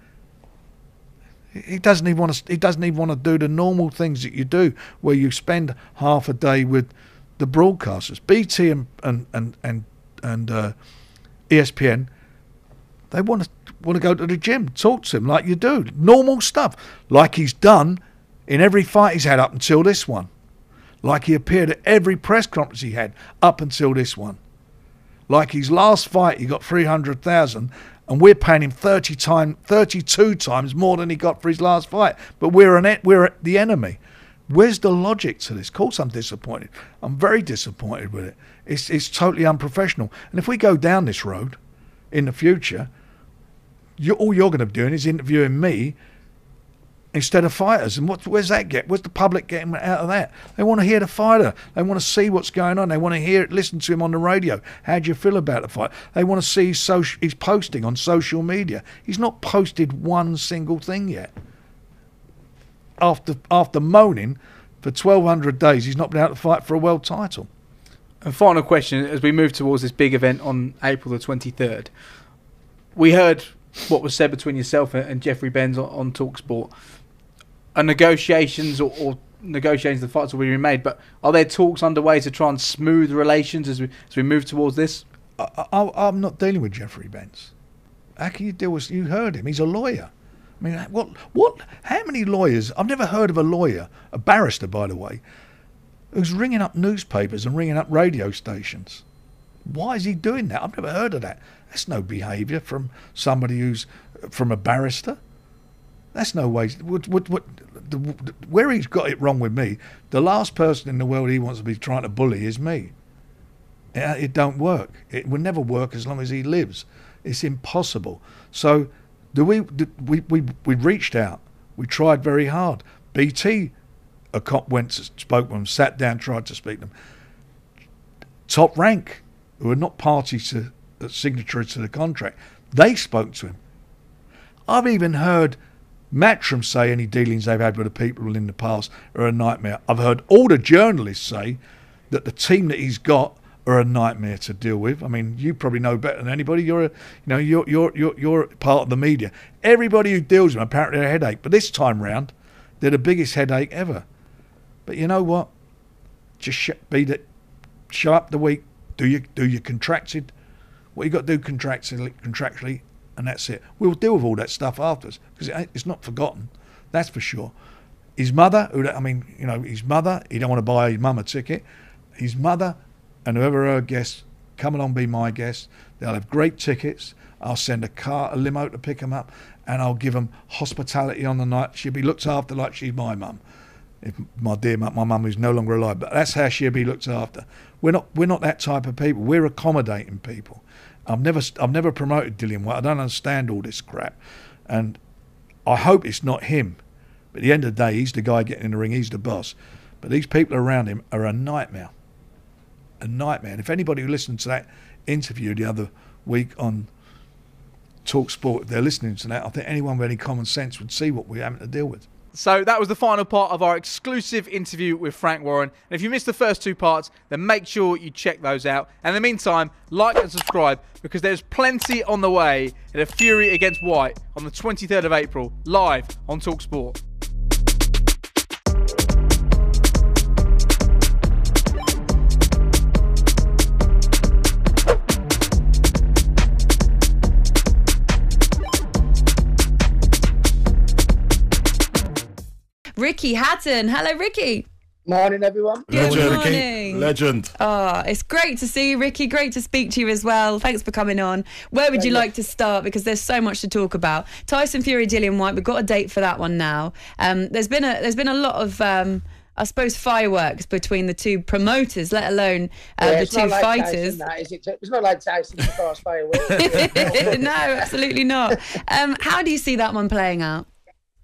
He doesn't even want to. He doesn't even want to do the normal things that you do, where you spend half a day with the broadcasters. BT and and and and, and uh, ESPN, they want to want to go to the gym, talk to him like you do, normal stuff, like he's done in every fight he's had up until this one, like he appeared at every press conference he had up until this one, like his last fight he got three hundred thousand and we're paying him 30 time, 32 times more than he got for his last fight. But we're an we're the enemy. Where's the logic to this? Of course, I'm disappointed. I'm very disappointed with it. It's it's totally unprofessional. And if we go down this road in the future, you, all you're going to be doing is interviewing me instead of fighters. And what, where's that get? Where's the public getting out of that? They want to hear the fighter. They want to see what's going on. They want to hear, it, listen to him on the radio. How do you feel about the fight? They want to see his, social, his posting on social media. He's not posted one single thing yet. After after moaning for 1,200 days, he's not been able to fight for a world title. And final question as we move towards this big event on April the 23rd. We heard what was said between yourself and Jeffrey Benz on, on Talksport are negotiations or, or negotiations the fights will be made, but are there talks underway to try and smooth relations as we as we move towards this? I, am not dealing with Jeffrey Benz. How can you deal with? You heard him. He's a lawyer. I mean, what? What? How many lawyers? I've never heard of a lawyer, a barrister, by the way, who's ringing up newspapers and ringing up radio stations. Why is he doing that? I've never heard of that. That's no behaviour from somebody who's from a barrister. That's no way. What, what, what, the, where he's got it wrong with me, the last person in the world he wants to be trying to bully is me. It, uh, it don't work. It will never work as long as he lives. It's impossible. So, do we? Do we, we we reached out. We tried very hard. BT, a cop went to, spoke with them, sat down, tried to speak to them. Top rank, who are not party to uh, the signatory to the contract, they spoke to him. I've even heard Matchroom say any dealings they've had with the people in the past are a nightmare. I've heard all the journalists say that the team that he's got are a nightmare to deal with. I mean, you probably know better than anybody. You're a, you know, you're you're you're, you're part of the media. Everybody who deals with them apparently a headache, but this time round, they're the biggest headache ever. But you know what? Just sh- be that. Show up the week. Do you do your contracted what you got to do contractually, contractually, and that's it. We'll deal with all that stuff afterwards because it it's not forgotten. That's for sure. His mother, who I mean, you know, his mother. He don't want to buy his mum a ticket. His mother and whoever her guests come along, be my guests. They'll have great tickets. I'll send a car, a limo to pick them up, and I'll give them hospitality on the night. She'll be looked after like she's my mum. If my dear mum, my mum is no longer alive, but that's how she'll be looked after. We're not, we're not that type of people. We're accommodating people. I've never, I've never promoted Dillian Whyte. I don't understand all this crap, and I hope it's not him. But at the end of the day, he's the guy getting in the ring. He's the boss. But these people around him are a nightmare. A nightmare. And if anybody who listened to that interview the other week on Talksport, if they're listening to that, I think anyone with any common sense would see what we're having to deal with. So that was the final part of our exclusive interview with Frank Warren. And if you missed the first two parts, then make sure you check those out. And in the meantime, like and subscribe because there's plenty on the way in a Fury against Whyte on the 23rd of April, live on Talksport. Ricky Hatton. Hello, Ricky. Morning, everyone. Good Legend. morning. Legend. Oh, it's great to see you, Ricky. Great to speak to you as well. Thanks for coming on. Where would you like to start? Because there's so much to talk about. Tyson Fury, Dillian Whyte. We've got a date for that one now. Um, there's been a there's been a lot of um, I suppose fireworks between the two promoters, let alone uh, Yeah, the two like fighters. Tyson, that, is it? It's not like Tyson to cause fireworks. no, absolutely not. Um, how do you see that one playing out?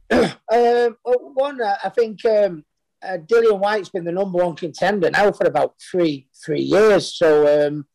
um, well, one, uh, I think um, uh, Dillian Whyte's been the number one contender now for about three three years. So um,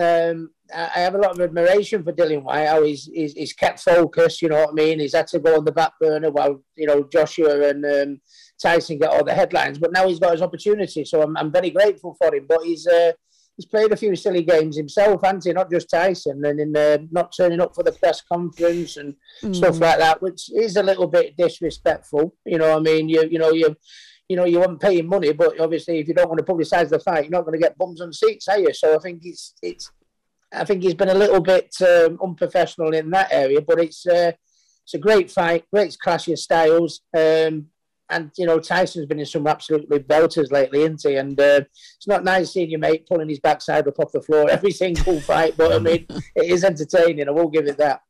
um, I I have a lot of admiration for Dillian Whyte. How he's, he's he's kept focused. You know what I mean? He's had to go on the back burner while you know Joshua and um, Tyson get all the headlines. But now he's got his opportunity. So I'm, I'm very grateful for him. But he's uh, he's played a few silly games himself, hasn't he? Not just Tyson, and in uh, not turning up for the press conference and stuff like that, which is a little bit disrespectful. You know, what I mean, you you know you. You know, you weren't paying money, but obviously, if you don't want to publicise the fight, you're not going to get bums on seats, are you? So I think it's it's, I think he's been a little bit um, unprofessional in that area. But it's uh, it's a great fight, great clash of styles. Um, and you know Tyson's been in some absolutely belters lately, isn't he? And uh, it's not nice seeing your mate pulling his backside up off the floor every single fight, but I mean it is entertaining. I will give it that.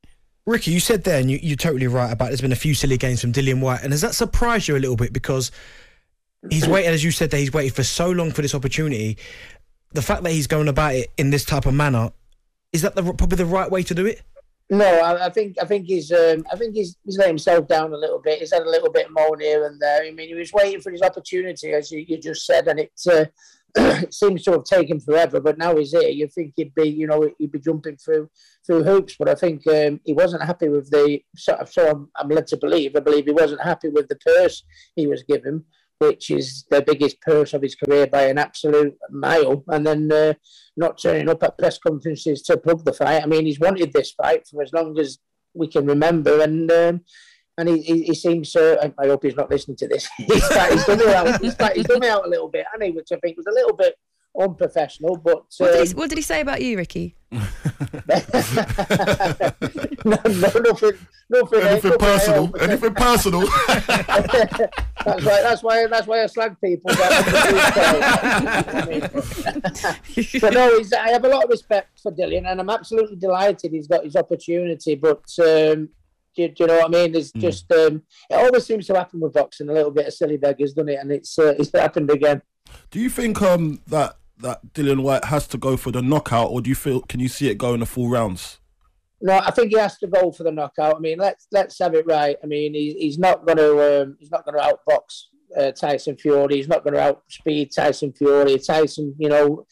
Ricky, you said there, and you, you're totally right about there's been a few silly games from Dillian Whyte. And has that surprised you a little bit? Because he's waited, as you said, that he's waited for so long for this opportunity. The fact that he's going about it in this type of manner, is that the, probably the right way to do it? No, I, I think I think he's um, I think he's he's let himself down a little bit. He's had a little bit more here and there. I mean, he was waiting for his opportunity, as you, you just said, and it uh, seems to have taken forever. But now he's here. You think he'd be, you know, he'd be jumping through through hoops. But I think um, he wasn't happy with the. So, so I'm, I'm led to believe. I believe he wasn't happy with the purse he was given, which is the biggest purse of his career by an absolute mile. And then uh, not turning up at press conferences to plug the fight. I mean, he's wanted this fight for as long as we can remember, and um, and he, he, he seems. Uh, I- I hope he's not listening to this. he's, done me out. He's, he's done me out a little bit, hasn't he? Which I think was a little bit unprofessional. But What did, um, he, what did he say about you, Ricky? No, no, nothing, nothing, Anything nothing personal? else. Anything personal? that's why. That's why. That's why I slag people. But no, he's, I have a lot of respect for Dillian, and I'm absolutely delighted he's got his opportunity. But um, do, do you know what I mean? It's just um, it always seems to happen with boxing. A little bit of silly beggars, doesn't it? And it's uh, it's happened again. do you think um that that Dillian Whyte has to go for the knockout, or do you feel can you see it go in the full rounds? No, I think he has to go for the knockout. I mean, let's let's have it right. I mean, he, he's not going to um, he's not going to outbox uh, Tyson Fury. He's not going to outspeed Tyson Fury. Tyson, you know,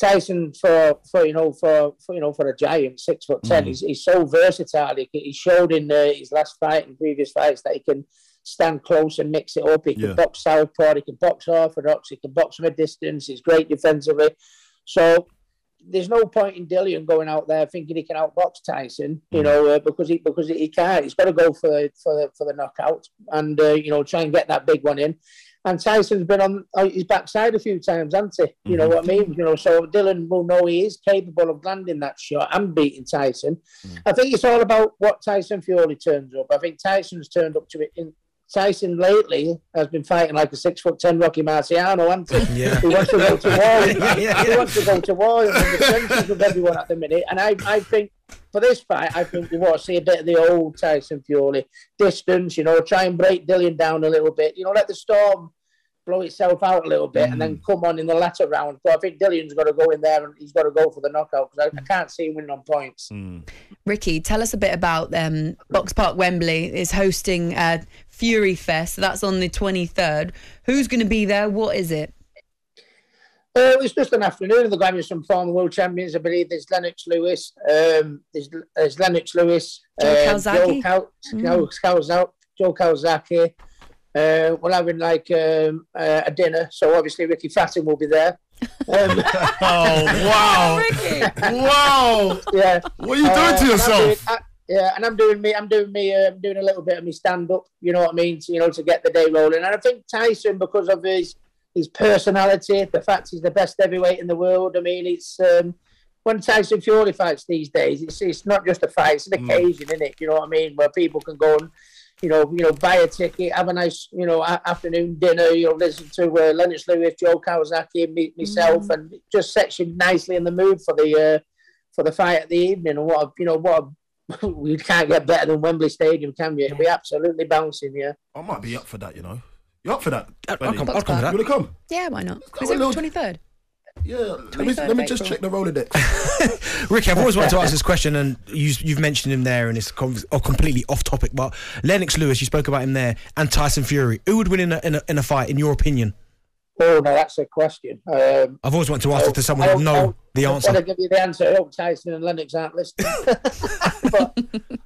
Tyson for for you know for, for you know for a giant six foot 10 He's, he's so versatile. He, he showed in uh, his last fight and previous fights that he can stand close and mix it up. He can Yeah. box southpaw. He can box orthodox. He can box from a distance. He's great defensively. So there's no point in Dillian going out there thinking he can outbox Tyson, you know, uh, because he because he can't. He's got to go for the for the, for the knockout and uh, you know try and get that big one in. and Tyson's been on his backside a few times, hasn't he? You know what I mean? You know, so Dillian will know he is capable of landing that shot and beating Tyson. I think it's all about what Tyson Fury turns up. I think Tyson's turned up to it in. Tyson lately has been fighting like a six foot ten Rocky Marciano, hasn't he? Yeah. He wants to go to war. Yeah, yeah. He wants to go to war and the trenches with everyone at the minute. And I, I think for this fight, I think we want to see a bit of the old Tyson Fury distance. You know, try and break Dillian down a little bit. You know, let the storm blow itself out a little bit and then come on in the latter round. But I think Dillian's got to go in there and he's got to go for the knockout because I, I can't see him winning on points. Ricky, tell us a bit about um, Box Park Wembley is hosting uh, Fury Fest. That's on the 23rd. Who's going to be there? What is it? Uh, it's just an afternoon. They're going with some former world champions. I believe there's Lennox Lewis. Um, there's, there's Lennox Lewis. Joe uh, Calzaghe? Joe, Cal- Mm. Joe Calza- Joe Calzaghe. Uh, we're having like um, uh, a dinner, so obviously Ricky Fatton will be there. Um, Oh wow! wow! yeah. What are you doing Uh, to and I'm yourself? doing- I- yeah, and I'm doing me. I'm doing me. Uh, I'm doing a little bit of me stand up. You know what I mean? To, you know, to get the day rolling. And I think Tyson, because of his his personality, the fact he's the best heavyweight in the world. I mean, it's um, when Tyson Fury fights these days. It's it's not just a fight; it's an occasion, isn't it? You know what I mean? Where people can go and you know, you know, buy a ticket, have a nice, you know, a- afternoon dinner. You know, listen to uh, Lennox Lewis, Joe Calzaghe, me, myself, and it just sets you nicely in the mood for the uh, for the fight at the evening. And what a, you know, what a, we can't get better than Wembley Stadium, can we? It'll absolutely bouncing, yeah. I might be up for that. You know, you up for that? I'll Benny? come, I'll come to that. You wanna come? Yeah, why not? Is it little- 23rd? Yeah. Let me let me just check the Rolodex. Ricky, I've always wanted to ask this question, and you, you've mentioned him there, and it's com- oh, completely off topic. But Lennox Lewis, you spoke about him there, and Tyson Fury. Who would win in a, in a, in a fight, in your opinion? Oh no, that's a question. Um, I've always wanted to ask it to someone who know the answer. to give you the answer. I hope Tyson and Lennox aren't listening. but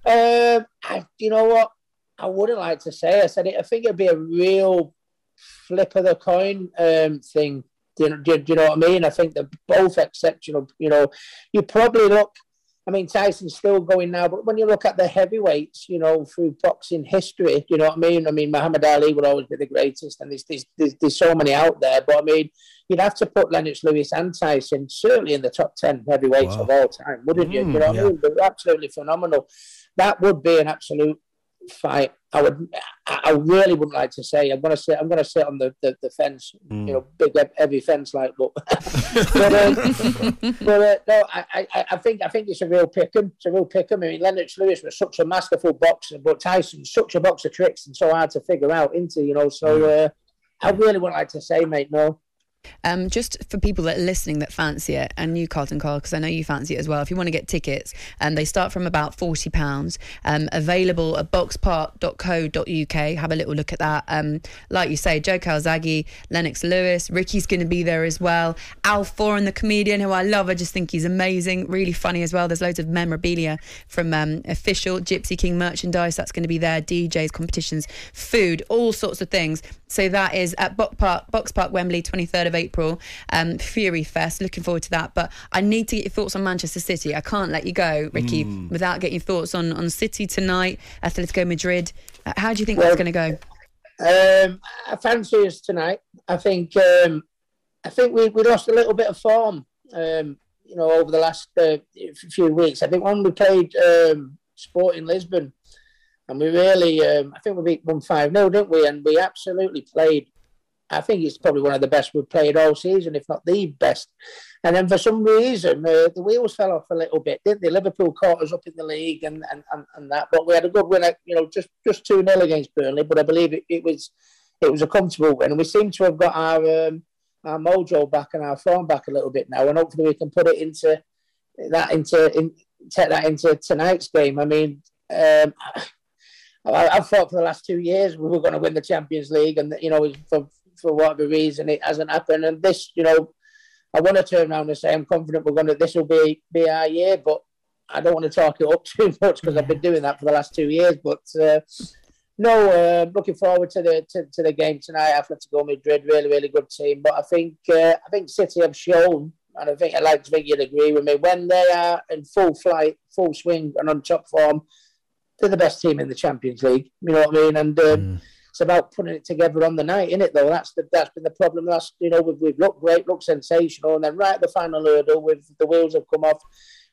um, I, you know what? I wouldn't like to say. I said it. I think it'd be a real flip of the coin um, thing. Do you, do, do you know what I mean? I think they're both exceptional. You know, you probably look. I mean, Tyson's still going now, but when you look at the heavyweights, you know, through boxing history, you know what I mean? I mean, Muhammad Ali would always be the greatest, and there's, there's, there's, there's so many out there. But I mean, you'd have to put Lennox Lewis and Tyson certainly in the top 10 heavyweights Wow. of all time, wouldn't you? Mm, you know what yeah. I mean? They're absolutely phenomenal. That would be an absolute fight. I would, I I really wouldn't like to say. I'm gonna sit. I'm gonna sit on the, the, the fence. Mm. You know, big heavy fence like. But, but, uh, but uh, no, I, I, I think I think it's a real pick 'em. It's a real pick 'em. I mean, Lennox Lewis was such a masterful boxer, but Tyson such a box of tricks and so hard to figure out. Into you know, so uh, I really wouldn't like to say, mate. No. Um, just for people that are listening that fancy it, and you, Carlton Carl, because I know you fancy it as well. If you want to get tickets, um, they start from about forty pounds. Um, available at boxpark.co.uk. Have a little look at that. Um, like you say, Joe Calzaghe, Lennox Lewis, Ricky's going to be there as well. Al Foran, the comedian who I love, I just think he's amazing, really funny as well. There's loads of memorabilia from um, official Gypsy King merchandise that's going to be there. DJs, competitions, food, all sorts of things. So that is at Box Park, Box Park Wembley, 23rd of April, um, Fury Fest. Looking forward to that. But I need to get your thoughts on Manchester City. I can't let you go, Ricky, without getting your thoughts on, on City tonight, Atletico Madrid. Uh, How do you think Well- that's going to go? Um, I fancy us tonight. I think um, I think we, we lost a little bit of form. Um, you know, over the last uh, few weeks. I think when we played um, Sporting Lisbon, and we really, um, I think we beat one five 0 didn't we? And we absolutely played. I think it's probably one of the best we've played all season, if not the best. And then for some reason, uh, the wheels fell off a little bit, didn't they? Liverpool caught us up in the league and, and, and, and that. But we had a good win, uh, you know, just just two 0 against Burnley. But I believe it, it was it was a comfortable win, and we seem to have got our um, our mojo back and our form back a little bit now, and hopefully we can put it into that into in, take that into tonight's game. I mean. Um, I, I've thought for the last two years we were going to win the Champions League, and you know, for for whatever reason it hasn't happened. And this, you know, I want to turn around and say I'm confident we're going to. This will be be our year, but I don't want to talk it up too much because I've been doing that for the last two years. But uh, no, uh, looking forward to the to, to the game tonight. Atletico Madrid, really, really good team. But I think uh, I think City have shown, and I think I'd like to think you'd agree with me when they are in full flight, full swing, and on top form. They're the best team in the Champions League. You know what I mean? And um, it's about putting it together on the night, isn't it? Though that's the, that's been the problem. That's you know we've, we've looked great, looked sensational, and then right at the final hurdle, with the wheels have come off.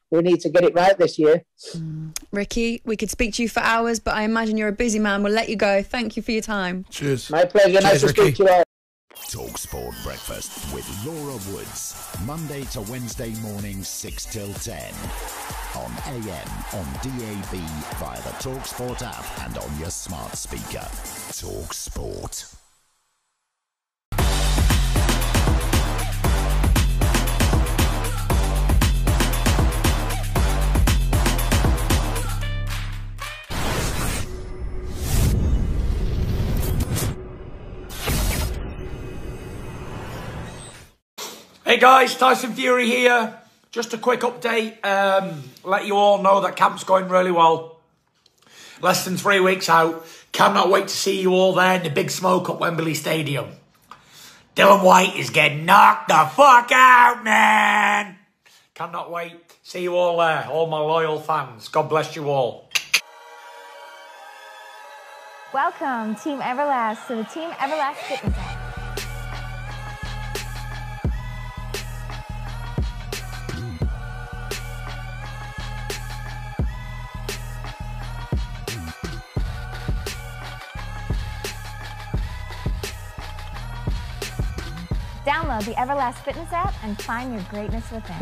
We need to get it right this year. Mm. Ricky, we could speak to you for hours, but I imagine you're a busy man. We'll let you go. Thank you for your time. Cheers. My pleasure. nice to speak to you all. Talksport Breakfast with Laura Woods. Monday to Wednesday morning, 6 till 10. On AM, on DAB, via the Talksport app, and on your smart speaker. Talksport. Hey guys, Tyson Fury here. Just a quick update. Um, let you all know that camp's going really well. Less than three weeks out. Cannot wait to see you all there in the big smoke at Wembley Stadium. Dillian Whyte is getting knocked the fuck out, man. Cannot wait. See you all there, all my loyal fans. God bless you all. Welcome, Team Everlast, to the Team Everlast Fitness. Download the Everlast Fitness app and find your greatness within.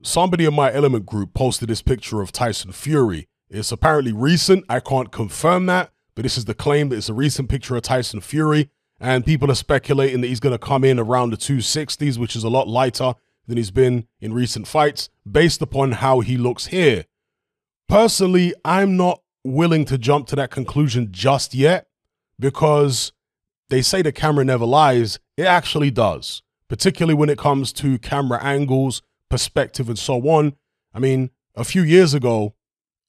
Somebody in my Element group posted this picture of Tyson Fury. It's apparently recent. I can't confirm that, but this is the claim that it's a recent picture of Tyson Fury. And people are speculating that he's going to come in around the 260s, which is a lot lighter than he's been in recent fights, based upon how he looks here. Personally, I'm not willing to jump to that conclusion just yet because they say the camera never lies. It actually does, particularly when it comes to camera angles, perspective, and so on. I mean, a few years ago,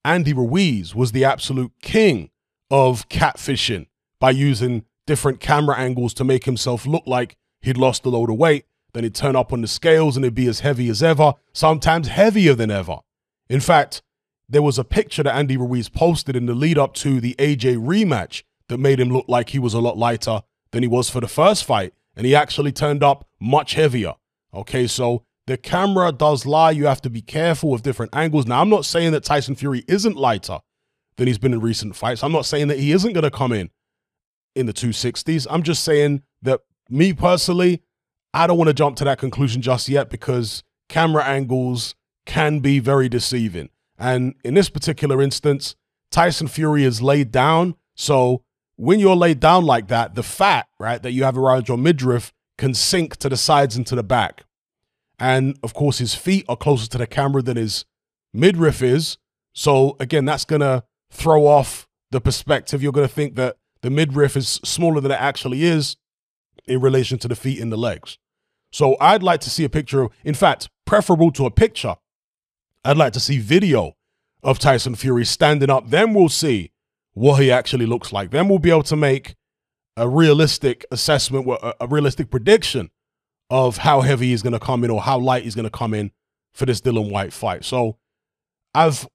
Andy Ruiz was the absolute king of catfishing by using different camera angles to make himself look like he'd lost a load of weight. Then he'd turn up on the scales and it'd be as heavy as ever, sometimes heavier than ever. In fact, there was a picture that Andy Ruiz posted in the lead up to the AJ rematch that made him look like he was a lot lighter than he was for the first fight. And he actually turned up much heavier. Okay, so the camera does lie. You have to be careful with different angles. Now, I'm not saying that Tyson Fury isn't lighter than he's been in recent fights. I'm not saying that he isn't going to come in in the 260s. I'm just saying that me personally, I don't want to jump to that conclusion just yet because camera angles can be very deceiving. And in this particular instance, Tyson Fury is laid down. So when you're laid down like that, the fat, right, that you have around your midriff can sink to the sides and to the back. And of course, his feet are closer to the camera than his midriff is. So again, that's going to throw off the perspective. You're going to think that the midriff is smaller than it actually is in relation to the feet and the legs. So I'd like to see a picture. In fact, preferable to a picture, I'd like to see video of Tyson Fury standing up. Then we'll see what he actually looks like. Then we'll be able to make a realistic assessment, a realistic prediction of how heavy he's going to come in or how light he's going to come in for this Dillian Whyte fight. So I've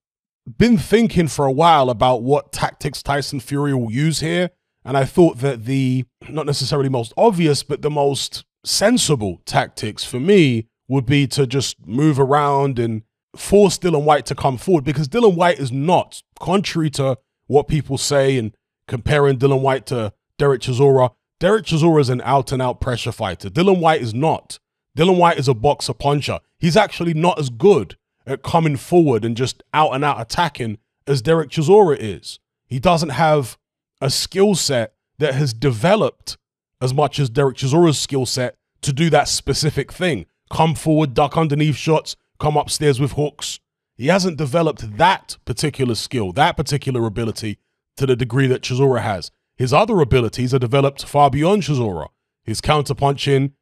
been thinking for a while about what tactics Tyson Fury will use here. And I thought that the not necessarily most obvious, but the most sensible tactics for me would be to just move around and force Dillian Whyte to come forward because Dillian Whyte is not, contrary to what people say and comparing Dillian Whyte to Derek Chisora. Derek Chisora is an out and out pressure fighter. Dillian Whyte is not. Dillian Whyte is a boxer puncher. He's actually not as good at coming forward and just out and out attacking as Derek Chisora is. He doesn't have a skill set that has developed as much as Derek Chisora's skill set to do that specific thing. Come forward, duck underneath shots, come upstairs with hooks. He hasn't developed that particular skill, that particular ability to the degree that Chisora has. His other abilities are developed far beyond Chisora. His counter punching,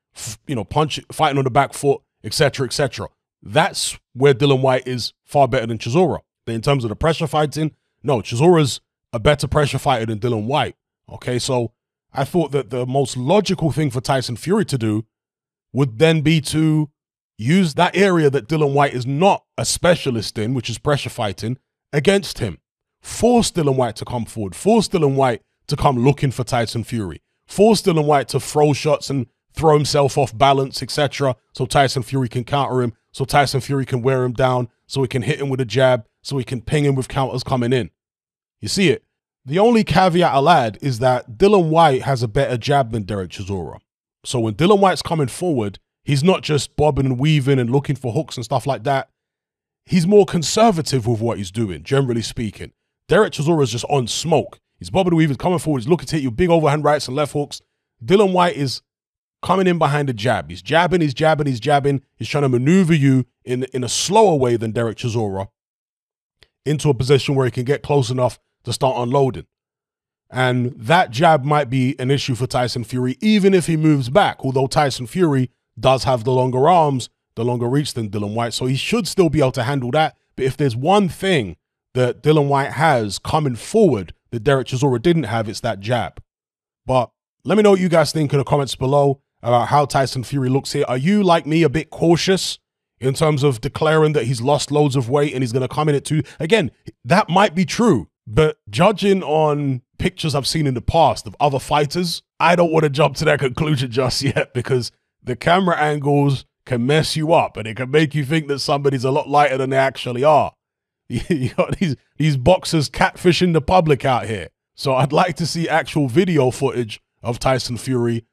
you know, punch, fighting on the back foot, etc., etc. That's where Dillian Whyte is far better than Chisora. In terms of the pressure fighting, no, Chisora's a better pressure fighter than Dillian Whyte. Okay, so I thought that the most logical thing for Tyson Fury to do would then be to use that area that Dillian Whyte is not a specialist in, which is pressure fighting, against him. Force Dillian Whyte to come forward. Force Dillian Whyte to come looking for Tyson Fury. Force Dillian Whyte to throw shots and throw himself off balance, etc. So Tyson Fury can counter him. So Tyson Fury can wear him down. So he can hit him with a jab. So he can ping him with counters coming in. You see it. The only caveat I'll add is that Dillian Whyte has a better jab than Derek Chisora. So when Dillian Whyte's coming forward, he's not just bobbing and weaving and looking for hooks and stuff like that. He's more conservative with what he's doing, generally speaking. Derek Chisora is just on smoke. He's bobbing and weaving, coming forward, he's looking to hit you big overhand rights and left hooks. Dillian Whyte is coming in behind the jab. He's jabbing, he's jabbing, he's jabbing. He's trying to maneuver you in, in a slower way than Derek Chisora into a position where he can get close enough to start unloading. And that jab might be an issue for Tyson Fury, even if he moves back, although Tyson Fury does have the longer arms, the longer reach than Dillian Whyte. So he should still be able to handle that. But if there's one thing that Dillian Whyte has coming forward that Derek Chisora didn't have, it's that jab. But let me know what you guys think in the comments below about how Tyson Fury looks here. Are you, like me, a bit cautious in terms of declaring that he's lost loads of weight and he's going to come in at two? Again, that might be true. But judging on pictures I've seen in the past of other fighters, I don't want to jump to that conclusion just yet because the camera angles can mess you up and it can make you think that somebody's a lot lighter than they actually are. You got these these boxers catfishing the public out here. So I'd like to see actual video footage of Tyson Fury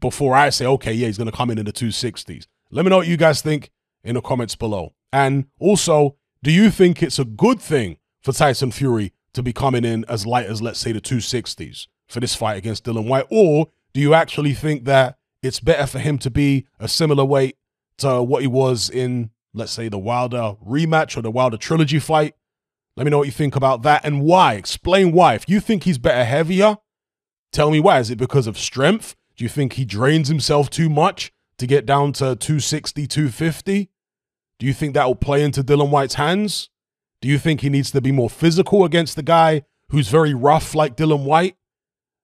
before I say, okay, yeah, he's going to come in in the 260s. Let me know what you guys think in the comments below. And also, do you think it's a good thing for Tyson Fury to be coming in as light as, let's say, the 260s for this fight against Dillian Whyte? Or do you actually think that it's better for him to be a similar weight to what he was in, let's say, the Wilder rematch or the Wilder trilogy fight? Let me know what you think about that and why. Explain why. If you think he's better heavier, tell me why. Is it because of strength? Do you think he drains himself too much to get down to 260, 250? Do you think that will play into Dillian Whyte's hands? Do you think he needs to be more physical against the guy who's very rough like Dillian Whyte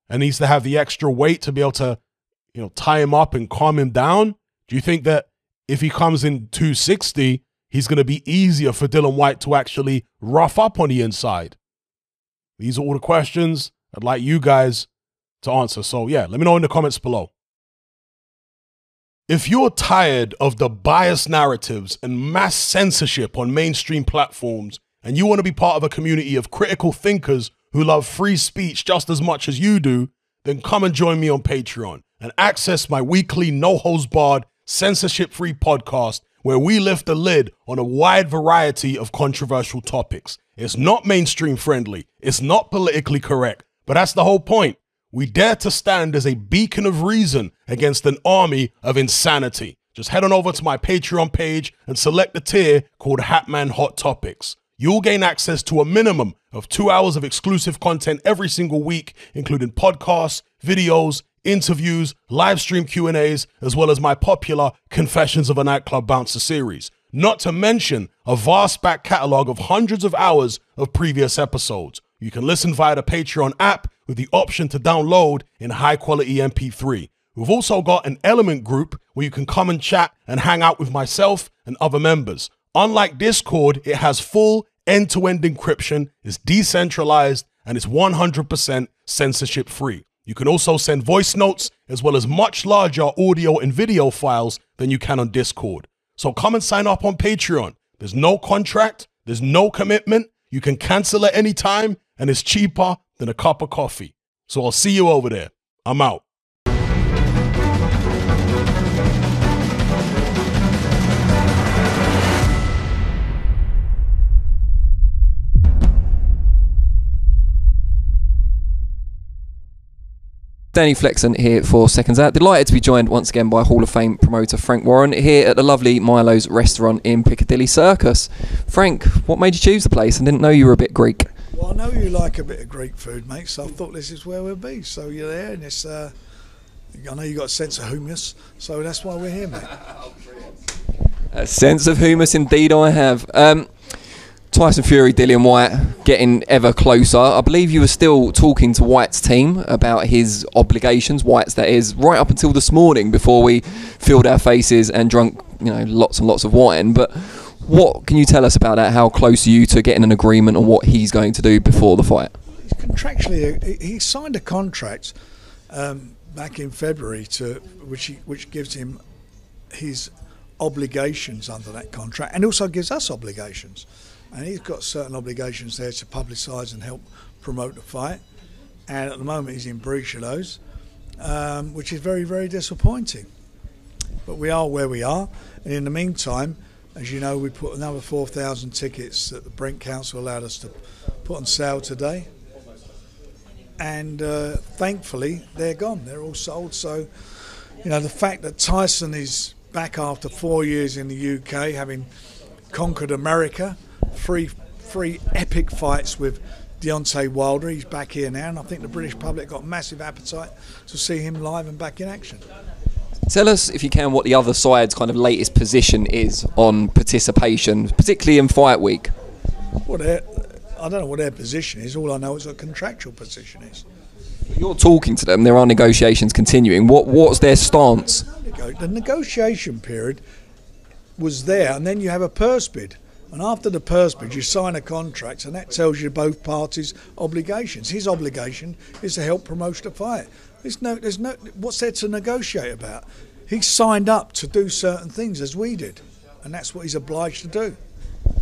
and needs to have the extra weight to be able to, you know, tie him up and calm him down? Do you think that if he comes in 260, he's going to be easier for Dillian Whyte to actually rough up on the inside? These are all the questions I'd like you guys to answer. So, yeah, let me know in the comments below. If you're tired of the biased narratives and mass censorship on mainstream platforms and you want to be part of a community of critical thinkers who love free speech just as much as you do, then come and join me on Patreon and access my weekly, no holds barred, censorship free podcast where we lift the lid on a wide variety of controversial topics. It's not mainstream friendly, it's not politically correct, but that's the whole point. We dare to stand as a beacon of reason against an army of insanity. Just head on over to my Patreon page and select the tier called Hatman Hot Topics. You'll gain access to a minimum of two hours of exclusive content every single week, including podcasts, videos, interviews, live stream Q&As, as well as my popular Confessions of a Nightclub Bouncer series. Not to mention a vast back catalog of hundreds of hours of previous episodes. You can listen via the Patreon app with the option to download in high quality MP3. We've also got an element group where you can come and chat and hang out with myself and other members. Unlike Discord, it has full end to end encryption, it's decentralized, and it's 100% censorship free. You can also send voice notes as well as much larger audio and video files than you can on Discord. So come and sign up on Patreon. There's no contract, there's no commitment. You can cancel at any time, and it's cheaper than a cup of coffee. So I'll see you over there. I'm out. Danny Flexen here for Seconds Out. Delighted to be joined once again by Hall of Fame promoter Frank Warren here at the lovely Milo's restaurant in Piccadilly Circus. Frank, what made you choose the place? I didn't know you were a bit Greek. Well, I know you like a bit of Greek food, mate, so I thought this is where we'll be. So you're there, and it's. Uh, I know you got a sense of humus, so that's why we're here, mate. A sense of humus, indeed, I have. Um, Tyson Fury, Dillian Whyte getting ever closer. I believe you were still talking to Whyte's team about his obligations, Whyte's that is, right up until this morning before we filled our faces and drunk, you know, lots and lots of wine. But what can you tell us about that? How close are you to getting an agreement on what he's going to do before the fight? He's contractually, he- signed a contract um, back in February to which he, which gives him his obligations under that contract, and also gives us obligations. And he's got certain obligations there to publicise and help promote the fight. And at the moment, he's in breach of those, um, which is very, very disappointing. But we are where we are, and in the meantime, as you know, we put another 4,000 tickets that the Brent Council allowed us to put on sale today and uh, thankfully they're gone. They're all sold. So, you know, the fact that Tyson is back after four years in the UK, having conquered America, three three epic fights with Deontay Wilder. He's back here now, and I think the British public got massive appetite to see him live and back in action. Tell us, if you can, what the other side's kind of latest position is on participation, particularly in fight week. Well, I don't know what their position is. All I know is what contractual position is. You're talking to them. There are negotiations continuing. What What's their stance? The negotiation period was there, and then you have a purse bid. And after the purse bid, you sign a contract, and that tells you both parties' obligations. His obligation is to help promote the fight. There's no, there's no, what's there to negotiate about? He signed up to do certain things as we did, and that's what he's obliged to do.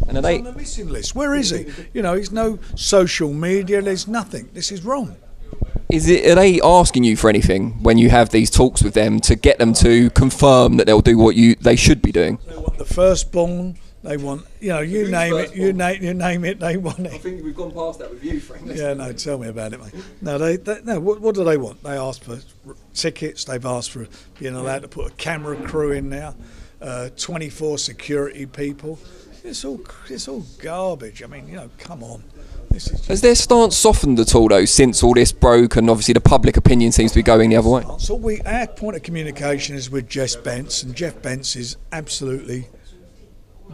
And are they on the missing list? Where is he? You know, he's no social media. There's nothing. This is wrong. Is it? Are they asking you for anything when you have these talks with them to get them to confirm that they'll do what you they should be doing? They want the firstborn. They want, you know, you name it, you name, you name it. They want it. I think we've gone past that with you, Frank. Yeah, no, tell me about it, mate. No, they, they no. What, what do they want? They ask for tickets. They've asked for being allowed to put a camera crew in now, uh, 24 security people. It's all, it's all garbage. I mean, you know, come on. This is Has their stance softened at all though since all this broke and obviously the public opinion seems to be going the other way? So we, our point of communication is with Jeff Bence, and Jeff Bence is absolutely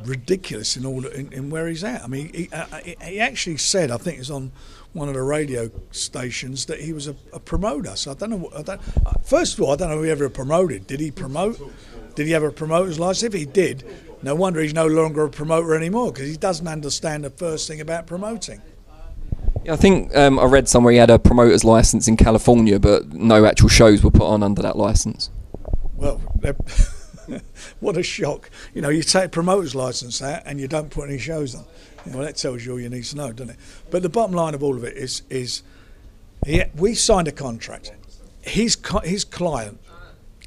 ridiculous in all in, in where he's at. I mean, he, uh, he- actually said, I think it's on one of the radio stations, that he was a, a promoter. So I don't know. I don't, uh, first of all, I don't know who he ever promoted. Did he promote? Did he have a promoter's license? If he did, no wonder he's no longer a promoter anymore because he doesn't understand the first thing about promoting. Yeah, I think um, I read somewhere he had a promoter's license in California, but no actual shows were put on under that license. Well, they're- what a shock! You know, you take a promoter's license out and you don't put any shows on. Know, that tells you all you need to know, doesn't it? But the bottom line of all of it is, is he, we signed a contract. His his client,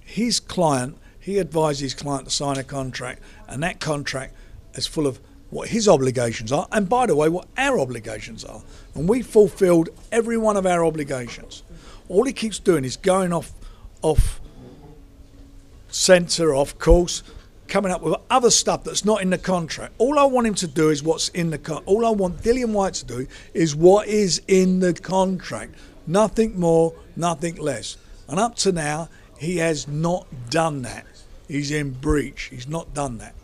his client, he advised his client to sign a contract, and that contract is full of what his obligations are, and by the way, what our obligations are. And we fulfilled every one of our obligations. All he keeps doing is going off, off centre, off course, coming up with other stuff that's not in the contract. All I want him to do is what's in the contract. all I want Dillian Whyte to do is what is in the contract. Nothing more, nothing less. And up to now, he has not done that. He's in breach. He's not done that.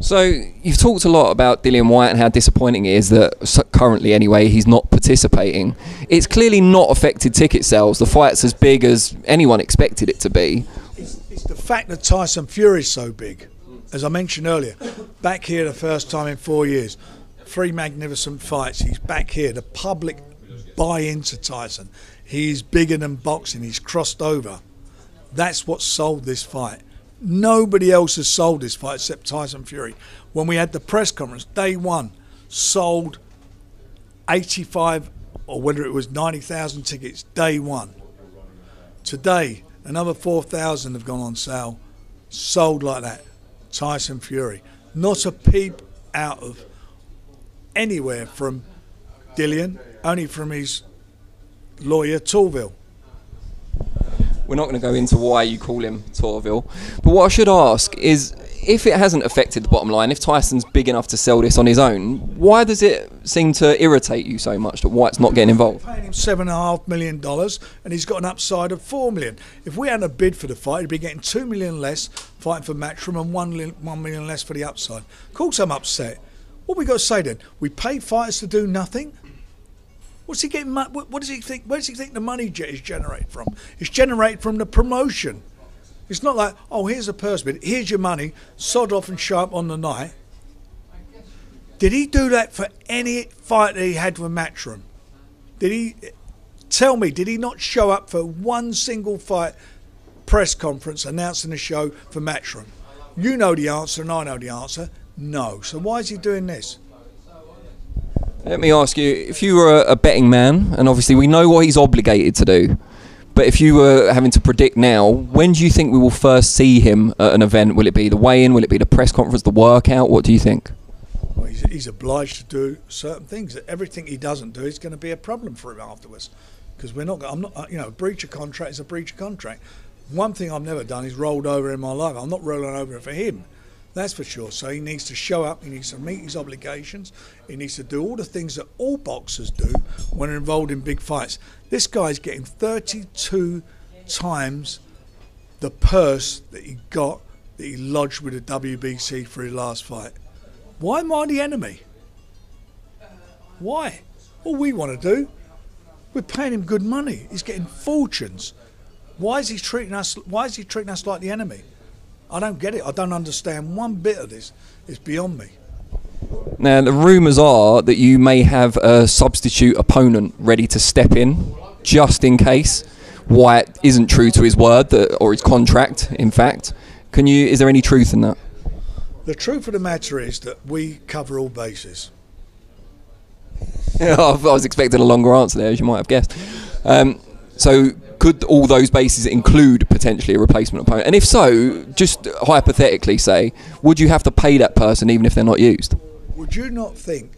So you've talked a lot about Dillian Whyte and how disappointing it is that currently, anyway, he's not participating. It's clearly not affected ticket sales. The fight's as big as anyone expected it to be. The fact that Tyson Fury is so big. As I mentioned earlier, back here the first time in four years. Three magnificent fights. He's back here. The public buy into Tyson. He's bigger than boxing. He's crossed over. That's what sold this fight. Nobody else has sold this fight except Tyson Fury. When we had the press conference, day one, sold 85 or whether it was 90,000 tickets day one. Today, another 4,000 have gone on sale, sold like that. Tyson Fury. Not a peep out of anywhere from Dillian, only from his lawyer, Torville. We're not going to go into why you call him Torville. But what I should ask is if it hasn't affected the bottom line, if Tyson's big enough to sell this on his own, why does it seem to irritate you so much that Whyte's not getting involved? Paying him seven and a half million dollars, and he's got an upside of four million. If we hadn't a bid for the fight, he'd be getting two million less fighting for Matchroom and one, one million less for the upside. Of course, I'm upset. What we got to say then? We pay fighters to do nothing. What's he getting? What does he think? Where does he think the money is generated from? It's generated from the promotion. It's not like, oh, here's a purse bid, here's your money, sod off and show up on the night. Did he do that for any fight that he had with Matchroom? Did he tell me? Did he not show up for one single fight press conference announcing the show for Matchroom? You know the answer, and I know the answer. No. So why is he doing this? Let me ask you: If you were a betting man, and obviously we know what he's obligated to do, but if you were having to predict now, when do you think we will first see him at an event? Will it be the weigh-in? Will it be the press conference? The workout? What do you think? Well, he's, he's obliged to do certain things. Everything he doesn't do is going to be a problem for him afterwards. Because we're not. I'm not. Uh, you know, a breach of contract is a breach of contract. One thing I've never done is rolled over in my life. I'm not rolling over for him. That's for sure. So he needs to show up, he needs to meet his obligations, he needs to do all the things that all boxers do when involved in big fights. This guy's getting 32 times the purse that he got that he lodged with the WBC for his last fight. Why am I the enemy? Why? All we want to do, we're paying him good money. He's getting fortunes. Why is he treating us? Why is he treating us like the enemy? I don't get it. I don't understand one bit of this. It's beyond me. Now, the rumours are that you may have a substitute opponent ready to step in, just in case Wyatt isn't true to his word that, or his contract. In fact, can you? Is there any truth in that? The truth of the matter is that we cover all bases. I was expecting a longer answer there, as you might have guessed. Um, so, could all those bases include potentially a replacement opponent? And if so, just hypothetically say, would you have to pay that person even if they're not used? Would you not think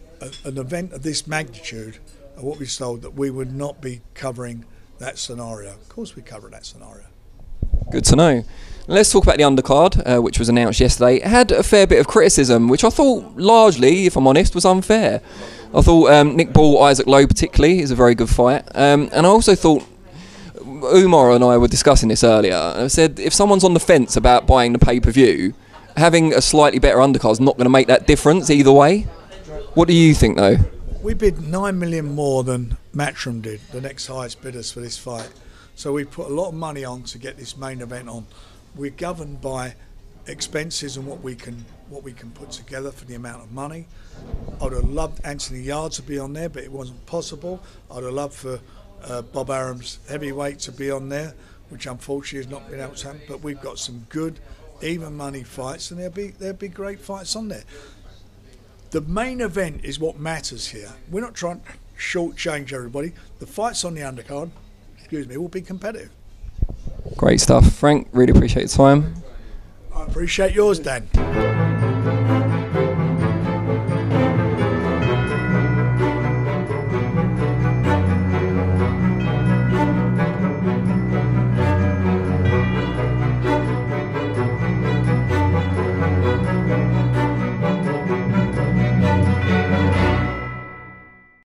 an event of this magnitude, of what we've sold, that we would not be covering that scenario? Of course, we cover that scenario. Good to know. Let's talk about the undercard, uh, which was announced yesterday. It had a fair bit of criticism, which I thought largely, if I'm honest, was unfair. I thought um, Nick Ball, Isaac Lowe, particularly, is a very good fight. Um, and I also thought Umar and I were discussing this earlier. I said if someone's on the fence about buying the pay per view, having a slightly better undercard is not going to make that difference either way. What do you think, though? We bid nine million more than Matchroom did, the next highest bidders for this fight. So we put a lot of money on to get this main event on. We're governed by expenses and what we can what we can put together for the amount of money. I'd have loved Anthony Yarde to be on there, but it wasn't possible. I'd have loved for uh, Bob Arum's heavyweight to be on there, which unfortunately has not been able to happen. But we've got some good, even money fights, and there'll be there'll be great fights on there. The main event is what matters here. We're not trying to shortchange everybody. The fights on the undercard, excuse me, will be competitive. Great stuff, Frank. Really appreciate your time. I appreciate yours, Dan.